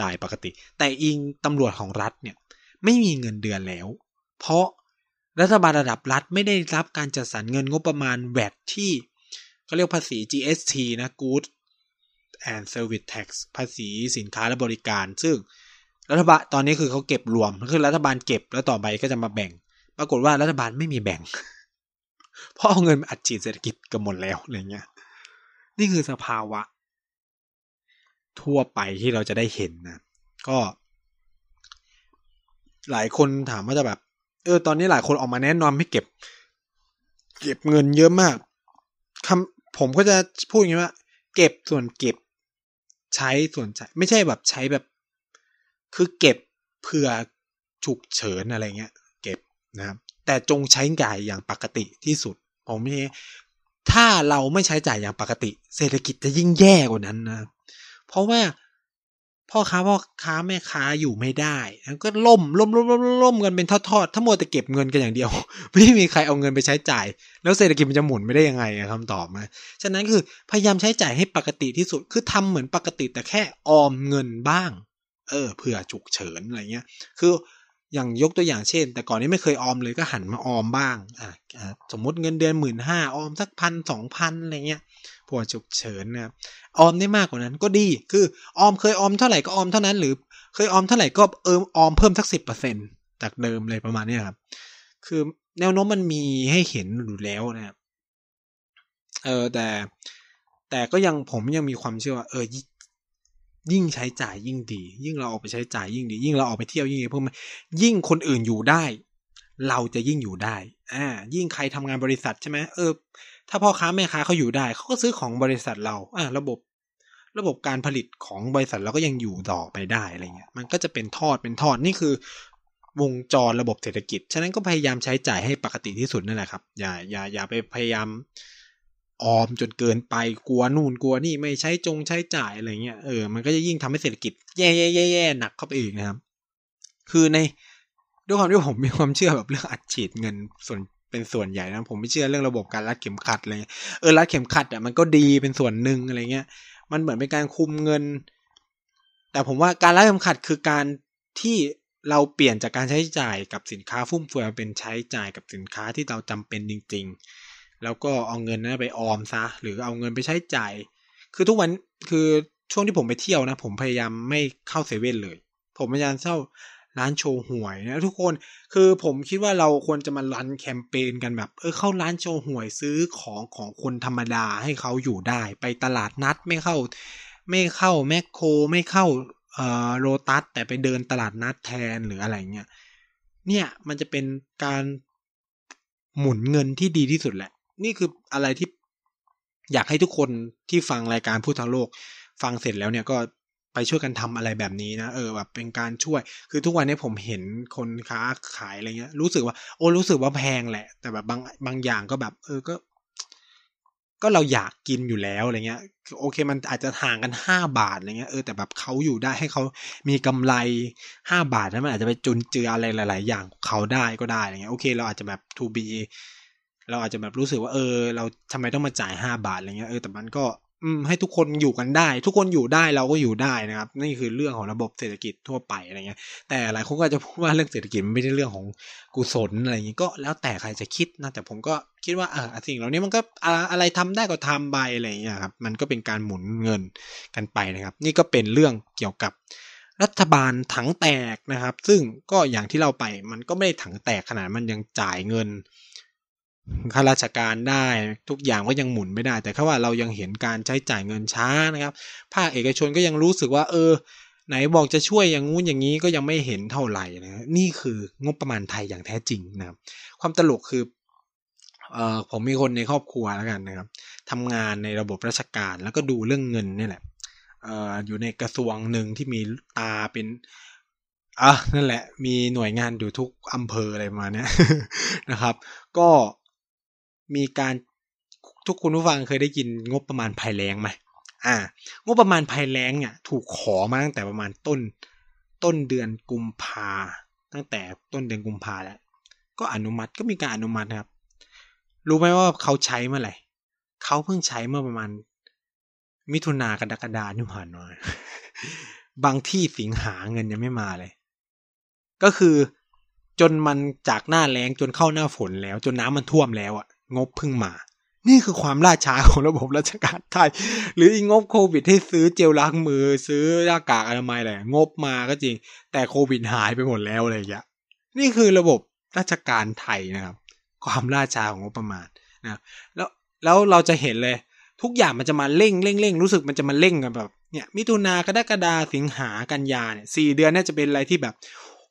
จ่ายปกติ แต่อิงตำรวจของรัฐเนี่ยไม่มีเงินเดือนแล้ว เพราะรัฐบาลระดับรัฐไม่ได้รับการจัดสรรเงินงบประมาณแวดที่ เขาเรียกภาษี GST นะ Good and Service Tax ภาษีสินค้าและบริการ ซึ่งรัฐบาลตอนนี้คือเขาเก็บรวมคือรัฐบาลเก็บแล้วต่อไปก็จะมาแบ่ง ปรากฏว่ารัฐบาลไม่มีแบ่ง เพราะเอาเงินอัดฉีดเศรษฐกิจกันหมดแล้วอะไรเงี้ย นี่คือสภาวะ ทั่วไปที่เราจะได้เห็นนะก็ หลายคนถามว่าจะแบบ เออ ตอนนี้หลายคนออกมาแนะนำให้เก็บ เก็บเงินเยอะมากคำ ผมก็จะพูดอย่างนี้ว่า เก็บส่วนเก็บ ใช้ส่วนใช้ ไม่ใช่แบบใช้แบบ คือเก็บเผื่อฉุกเฉินอะไรเงี้ย เก็บนะครับ แต่จงใช้จ่ายอย่างปกติที่สุด ผมไม่ถ้าเราไม่ใช้จ่ายอย่างปกติ เศรษฐกิจจะยิ่งแย่กว่านั้นนะ เพราะว่า พ่อค้าพ่อค้าแม่ค้าอยู่ไม่ได้แล้วก็ล่มล่มล่มล่มล่มกันเป็นทอดๆถ้ามัวแต่เก็บเงินกันอย่างเดียว ไม่มีใครเอาเงินไปใช้จ่าย แล้วเศรษฐกิจมันจะหมุนไม่ได้ยังไงคำตอบมาฉะนั้นคือพยายามใช้จ่ายให้ปกติที่สุดคือทำเหมือนปกติแต่แค่ออมเงินบ้าง เออเผื่อฉุกเฉินอะไรเงี้ย คืออย่างยกตัวอย่างเช่น แต่ก่อนนี้ไม่เคยออมเลยก็หันมาออมบ้างอ่าสมมติเงินเดือนหมื่นห้าออมสักพันสองพันอะไรเงี้ย ผัวฉุกเฉินนะครับออมได้มากกว่านั้นก็ดีคือออมเคยออมเท่าไหร่ก็ออมเท่านั้น หรือเคยออมเท่าไหร่ก็เออออมเพิ่มสักสิบเปอร์เซ็นจากเดิมเลยประมาณนี้ครับ คือแนวโน้มมันมีให้เห็นอยู่แล้วนะครับเออแต่แต่ก็ยังผมยังมีความเชื่อว่า เออยิ่งใช้จ่ายยิ่งดี ยิ่งเราออกไปใช้จ่ายยิ่งดี ยิ่งเราออกไปเที่ยวยิ่งดีเพราะมันยิ่งคนอื่นอยู่ได้ เราจะยิ่งอยู่ได้อ่ายิ่งใครทำงานบริษัทใช่ไหมเออ ถ้าพ่อค้าแม่ค้าเขาอยู่ได้เขาก็ซื้อของบริษัทเราอ่าระบบระบบการผลิตของบริษัทเราก็ยังอยู่ต่อไปได้อะไรเงี้ย มันก็จะเป็นทอดเป็นทอดนี่คือ วงจรระบบเศรษฐกิจ ฉะนั้นก็พยายามใช้จ่ายให้ปกติที่สุดนั่นแหละครับ อย่าอย่าอย่าไปพยายามออมจนเกินไปกลัวนู่นกลัวนี่ไม่ใช้จงใช้จ่ายอะไรเงี้ยเออมันก็จะยิ่งทำให้เศรษฐกิจแย่แย่แย่แย่หนักเข้าไปอีกนะครับ คือในด้วยความที่ผมมีความเชื่อแบบเรื่องอัดฉีดเงินส่วน เป็นส่วนใหญ่นะ ผมไม่เชื่อเรื่องระบบการรัดเข็มขัดเลยเออรัดเข็มขัดอะมันก็ดีเป็นส่วนหนึ่งอะไรเงี้ย มันเหมือนเป็นการคุมเงิน แต่ผมว่าการรัดเข็มขัดคือการที่เราเปลี่ยนจากการใช้จ่ายกับสินค้าฟุ่มเฟือยเป็นใช้จ่ายกับสินค้าที่เราจำเป็นจริง ๆ แล้วก็เอาเงินนั้นไปออมซะ หรือเอาเงินไปใช้จ่าย คือทุกวันคือช่วงที่ผมไปเที่ยวนะ ผมพยายามไม่เข้าเซเว่นเลย ผมพยายามเช่า ร้านโชว์หวยนะทุกคนคือผมคิดว่าเราควรจะมารันแคมเปญกันแบบเออเข้าร้านโชว์หวยซื้อของของคนธรรมดาให้เขาอยู่ได้ ไปตลาดนัดไม่เข้า ไม่เข้าแมคโครไม่เข้าเอ่อโรตัสแต่ไปเดินตลาดนัดแทนหรืออะไรเงี้ยเนี่ยมันจะเป็นการหมุนเงินที่ดีที่สุดแหละ นี่คืออะไรที่อยากให้ทุกคนที่ฟังรายการพูดทั้งโลก ฟังเสร็จแล้วเนี่ยก็ ไปช่วยกันทำอะไรแบบนี้นะเออแบบเป็นการช่วย คือทุกวันนี้ผมเห็นคนค้าขายอะไรเงี้ย รู้สึกว่า โอ้รู้สึกว่าแพงแหละ แต่แบบบางบางอย่างก็แบบ เออก็ ก็เราอยากกินอยู่แล้วอะไรเงี้ย โอเคมันอาจจะห่างกันห้าบาทอะไรเงี้ยเออแต่แบบเขาอยู่ได้ให้เขามีกำไรห้าบาทนั้นมันอาจจะไปจุนเจืออะไรหลาย ๆ อย่างเขาได้ก็ได้อะไรเงี้ยโอเค เราอาจจะแบบ to be เราอาจจะแบบรู้สึกว่าเออ เราทำไมต้องมาจ่ายห้าบาทอะไรเงี้ยเออแต่มันก็ ให้ทุกคนอยู่กันได้ ทุกคนอยู่ได้เราก็อยู่ได้นะครับ นี่คือเรื่องของระบบเศรษฐกิจทั่วไปอะไรเงี้ย แต่หลายคนก็จะพูดว่าเรื่องเศรษฐกิจมันไม่ใช่เรื่องของกุศลอะไรอย่างงี้ก็แล้วแต่ใครจะคิดนะแต่ผมก็คิดว่าเออสิ่งเหล่านี้มันก็อะไรทำได้ก็ทำไปอะไรอย่างเงี้ยครับมันก็เป็นการหมุนเงินกันไปนะครับ นี่ก็เป็นเรื่องเกี่ยวกับรัฐบาลถังแตกนะครับ ซึ่งก็อย่างที่เราไปมันก็ไม่ได้ถังแตกขนาดมันยังจ่ายเงิน ข้าราชการได้ทุกอย่างก็ยังหมุนไม่ได้ แต่แค่ว่าเรายังเห็นการใช้จ่ายเงินช้านะครับ ภาคเอกชนก็ยังรู้สึกว่า เออ ไหนบอกจะช่วยอย่างงู้นอย่างนี้ก็ยังไม่เห็นเท่าไหร่นะนี่คืองบประมาณไทยอย่างแท้จริงนะครับ ความตลกคือเออผมมีคนในครอบครัวแล้วกันนะครับทำงานในระบบราชการแล้วก็ดูเรื่องเงินนี่แหละเอออยู่ในกระทรวงหนึ่งที่มีตาเป็นอะนั่นแหละ มีหน่วยงานอยู่ทุกอำเภออะไรมาเนี้ยนะครับ ก็ มีการทุกคุณผู้ฟังเคยได้ยินงบประมาณภัยแรงไหมอ่างบประมาณภัยแรงเนี่ย ถูกขอมาตั้งแต่ประมาณต้น ต้นเดือนกุมภาตั้งแต่ต้นเดือนกุมภาแล้ว ก็อนุมัติก็มีการอนุมัตินะครับ รู้ไหมว่าเขาใช้เมื่อไหร่เขาเพิ่งใช้เมื่อประมาณ มิถุนากรกฎาที่ผ่านมาบางที่สิงหาเงินยังไม่มาเลย ก็คือจนมันจากหน้าแล้งจนเข้าหน้าฝนแล้ว จนน้ำมันท่วมแล้วอะ งบพึ่งมา นี่คือความล่าช้าของระบบราชการไทย หรืออีงบโควิดให้ซื้อเจลล้างมือ ซื้อหน้ากากอนามัยอะไรงบมาก็จริง แต่โควิดหายไปหมดแล้วอะไรอย่างเงี้ยนี่คือระบบราชการไทยนะครับ ความล่าช้าของงบประมาณนะแล้วแล้วเราจะเห็นเลย ทุกอย่างมันจะมาเร่งเร่งเร่งรู้สึกมันจะมาเร่งกันแบบเนี่ยมิถุนากรกฎาสิงหากันยาเนี่ยสี่เดือนน่าจะเป็นอะไรที่แบบ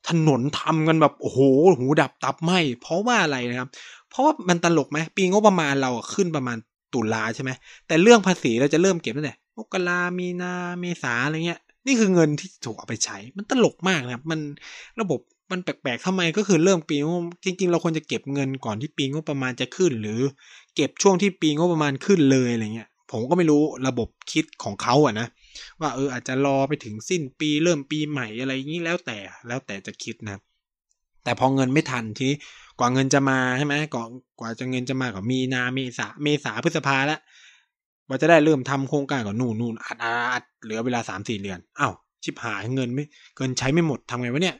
ถนนทำกันแบบโอ้โหหูดับตับไหมเพราะว่าอะไรนะครับ เพราะว่ามันตลกไหมปีงบประมาณเราขึ้นประมาณตุลาใช่ไหมแต่เรื่องภาษีเราจะเริ่มเก็บตั้งแต่มกรามีนาเมษาอะไรเงี้ย นี่คือเงินที่ถูกเอาไปใช้ มันตลกมากนะครับ มันระบบมันแปลกๆทำไมก็คือเริ่มปีงบจริง ๆ เราควรจะเก็บเงินก่อนที่ปีงบประมาณจะขึ้น หรือเก็บช่วงที่ปีงบประมาณขึ้นเลยอะไรเงี้ย ผมก็ไม่รู้ระบบคิดของเขาอะนะว่าเอออาจจะรอไปถึงสิ้นปีเริ่มปีใหม่อะไรอย่างนี้แล้วแต่แล้วแต่จะคิดนะ แต่พอเงินไม่ทันที กว่าเงินจะมาใช่ไหมก่อนกว่าจะเงินจะมาก็มีนาเมษาเมษาพฤษภาแล้วว่าจะได้เริ่มทำโครงการก่อนนู่นนู่นอัดอัดเหลือเวลาสามสี่เดือนอ้าวชิบหายเงินไม่เงินใช้ไม่หมดทำไงวะเนี่ย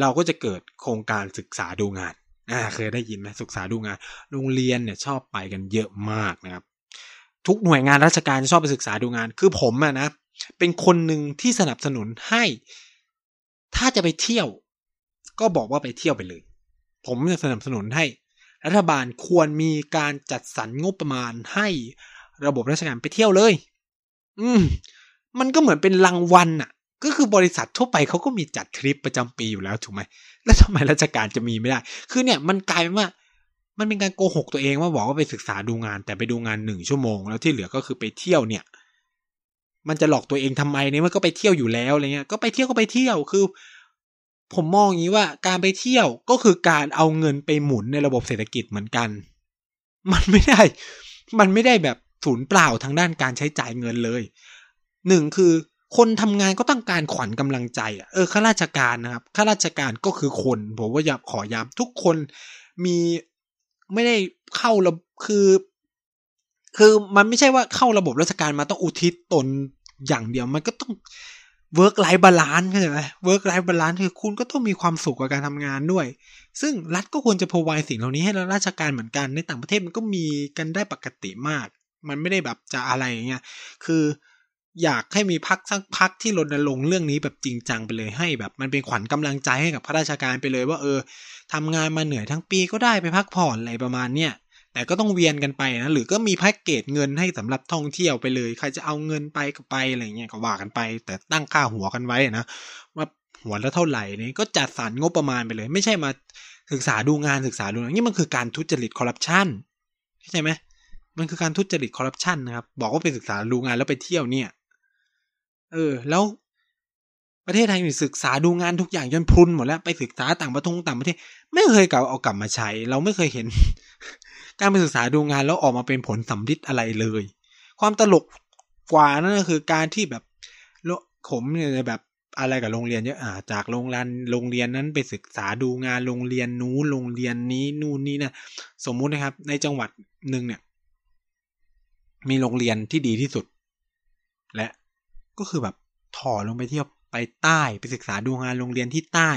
เราก็จะเกิดโครงการศึกษาดูงานอ่าเคยได้ยินไหมศึกษาดูงาน โรงเรียนเนี่ยชอบไปกันเยอะมากนะครับ ทุกหน่วยงานราชการชอบไปศึกษาดูงาน คือผมอะนะ เป็นคนหนึ่งที่สนับสนุนให้ ถ้าจะไปเที่ยว ก็บอกว่าไปเที่ยวไปเลย ผมจะสนับสนุนให้ รัฐบาลควรมีการจัดสรรงบประมาณให้ระบบราชการไปเที่ยวเลย อืม มันก็เหมือนเป็นรางวัลน่ะก็คือบริษัททั่วไปเขาก็มีจัดทริปประจำปีอยู่แล้วถูกไหม แล้วทำไมราชการจะมีไม่ได้ คือเนี่ยมันกลายเป็นว่า มันเป็นการโกหกตัวเองว่าบอกว่าไปศึกษาดูงาน แต่ไปดูงานหนึ่งชั่วโมง แล้วที่เหลือก็คือไปเที่ยวเนี่ย มันจะหลอกตัวเองทำไมเนี่ยมันก็ไปเที่ยวอยู่แล้วอะไรเงี้ย ก็ไปเที่ยวก็ไปเที่ยว คือ ผมมองอย่างนี้ว่าการไปเที่ยวก็คือการเอาเงินไปหมุนในระบบเศรษฐกิจเหมือนกัน มันไม่ได้ มันไม่ได้แบบศูนย์เปล่าทางด้านการใช้จ่ายเงินเลยหนึ่งคือคนทำงานก็ต้องการขวัญกำลังใจเออข้าราชการนะครับข้าราชการก็คือคนผมว่าอยากขอย้ำทุกคนมีไม่ได้เข้าระคือ คือมันไม่ใช่ว่าเข้าระบบราชการมาต้องอุทิศตนอย่างเดียวมันก็ต้อง work-life balance เข้าใจไหม work-life balance คือคุณก็ต้องมีความสุขกับการทำงานด้วย ซึ่งรัฐก็ควรจะ provide สิ่งเหล่านี้ให้ราชการเหมือนกัน ในต่างประเทศมันก็มีกันได้ปกติมาก มันไม่ได้แบบจะอะไรอย่างเงี้ย คืออยากให้มีพักสักพักที่รณรงค์เรื่องนี้แบบจริงจังไปเลยให้แบบมันเป็นขวัญกำลังใจให้กับข้าราชการไปเลยว่าเออทำงานมาเหนื่อยทั้งปีก็ได้ไปพักผ่อนอะไรประมาณเนี้ย แต่ก็ต้องเวียนกันไปนะหรือก็มีแพ็กเกจเงินให้สำหรับท่องเที่ยวไปเลย ใครจะเอาเงินไปก็ไปอะไรเงี้ยก็ว่ากันไป แต่ตั้งค่าหัวกันไว้นะว่าหัวละเท่าไหร่นี่ก็จัดสรรงบประมาณไปเลย ไม่ใช่มาศึกษาดูงานศึกษาดูนี่มันคือการทุจริตคอร์รัปชันเข้าใจไหมมันคือการทุจริตคอร์รัปชันนะครับ บอกว่าไปศึกษาดูงานแล้วไปเที่ยวเนี่ย เออ แล้วประเทศไทยศึกษาดูงานทุกอย่างจนพุนหมดแล้วไปศึกษาต่างประทศต่างประเทศ ไม่เคยกลับเอากลับมาใช้ เราไม่เคยเห็น การไปศึกษาดูงานแล้วออกมาเป็นผลสำลิดอะไรเลย ความตลกกว่านั่นก็คือการที่แบบผมเนี่ยแบบอะไรกับโรงเรียนเยอะอ่าจากโรงเรียนโรงเรียนนั้นไปศึกษาดูงานโรงเรียนนู้นโรงเรียนนี้นู่นนี่นะสมมุตินะครับ ในจังหวัดหนึ่งเนี่ย มีโรงเรียนที่ดีที่สุด และก็คือแบบถอลงไปเที่ยวไปใต้ไปศึกษาดูงานโรงเรียนที่ใต้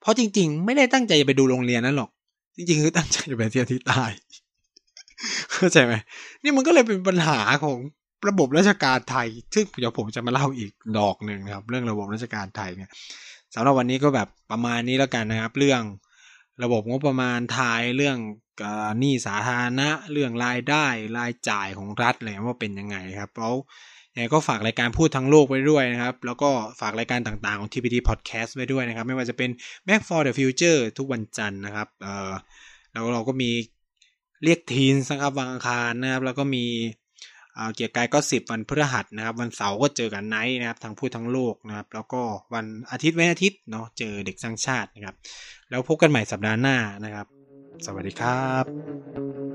เพราะจริง ๆ ไม่ได้ตั้งใจจะไปดูโรงเรียนนั้นหรอก จริงๆคือตั้งใจจะไปเที่ยวที่ใต้เข้าใจไหมนี่มันก็เลยเป็นปัญหาของระบบราชการไทย ซึ่งเดี๋ยวผมจะมาเล่าอีกดอกหนึ่งนะครับ เรื่องระบบราชการไทยเนี่ยสำหรับวันนี้ก็แบบประมาณนี้แล้วกันนะครับ เรื่องระบบงบประมาณไทยเรื่องหนี้สาธารณะ เรื่องรายได้รายจ่ายของรัฐอะไรว่าเป็นยังไงครับเพราะ ยังก็ฝากรายการพูดทั้งโลกไว้ด้วยนะครับ แล้วก็ฝากรายการต่างๆของ TPT Podcast ไว้ด้วยนะครับ ไม่ว่าจะเป็น Back for the Future ทุกวันจันทร์นะครับเออแล้วเราก็มีเรียกทีนนะครับวันอังคารนะครับ แล้วก็มีเกียร์กายก็สิบวันพฤหัสนะครับ วันเสาร์ก็เจอกันไนท์นะครับทางพูดทั้งโลกนะครับ แล้วก็วันอาทิตย์วันอาทิตย์เนาะเจอเด็กสร้างชาตินะครับ แล้วพบกันใหม่สัปดาห์หน้านะครับ สวัสดีครับ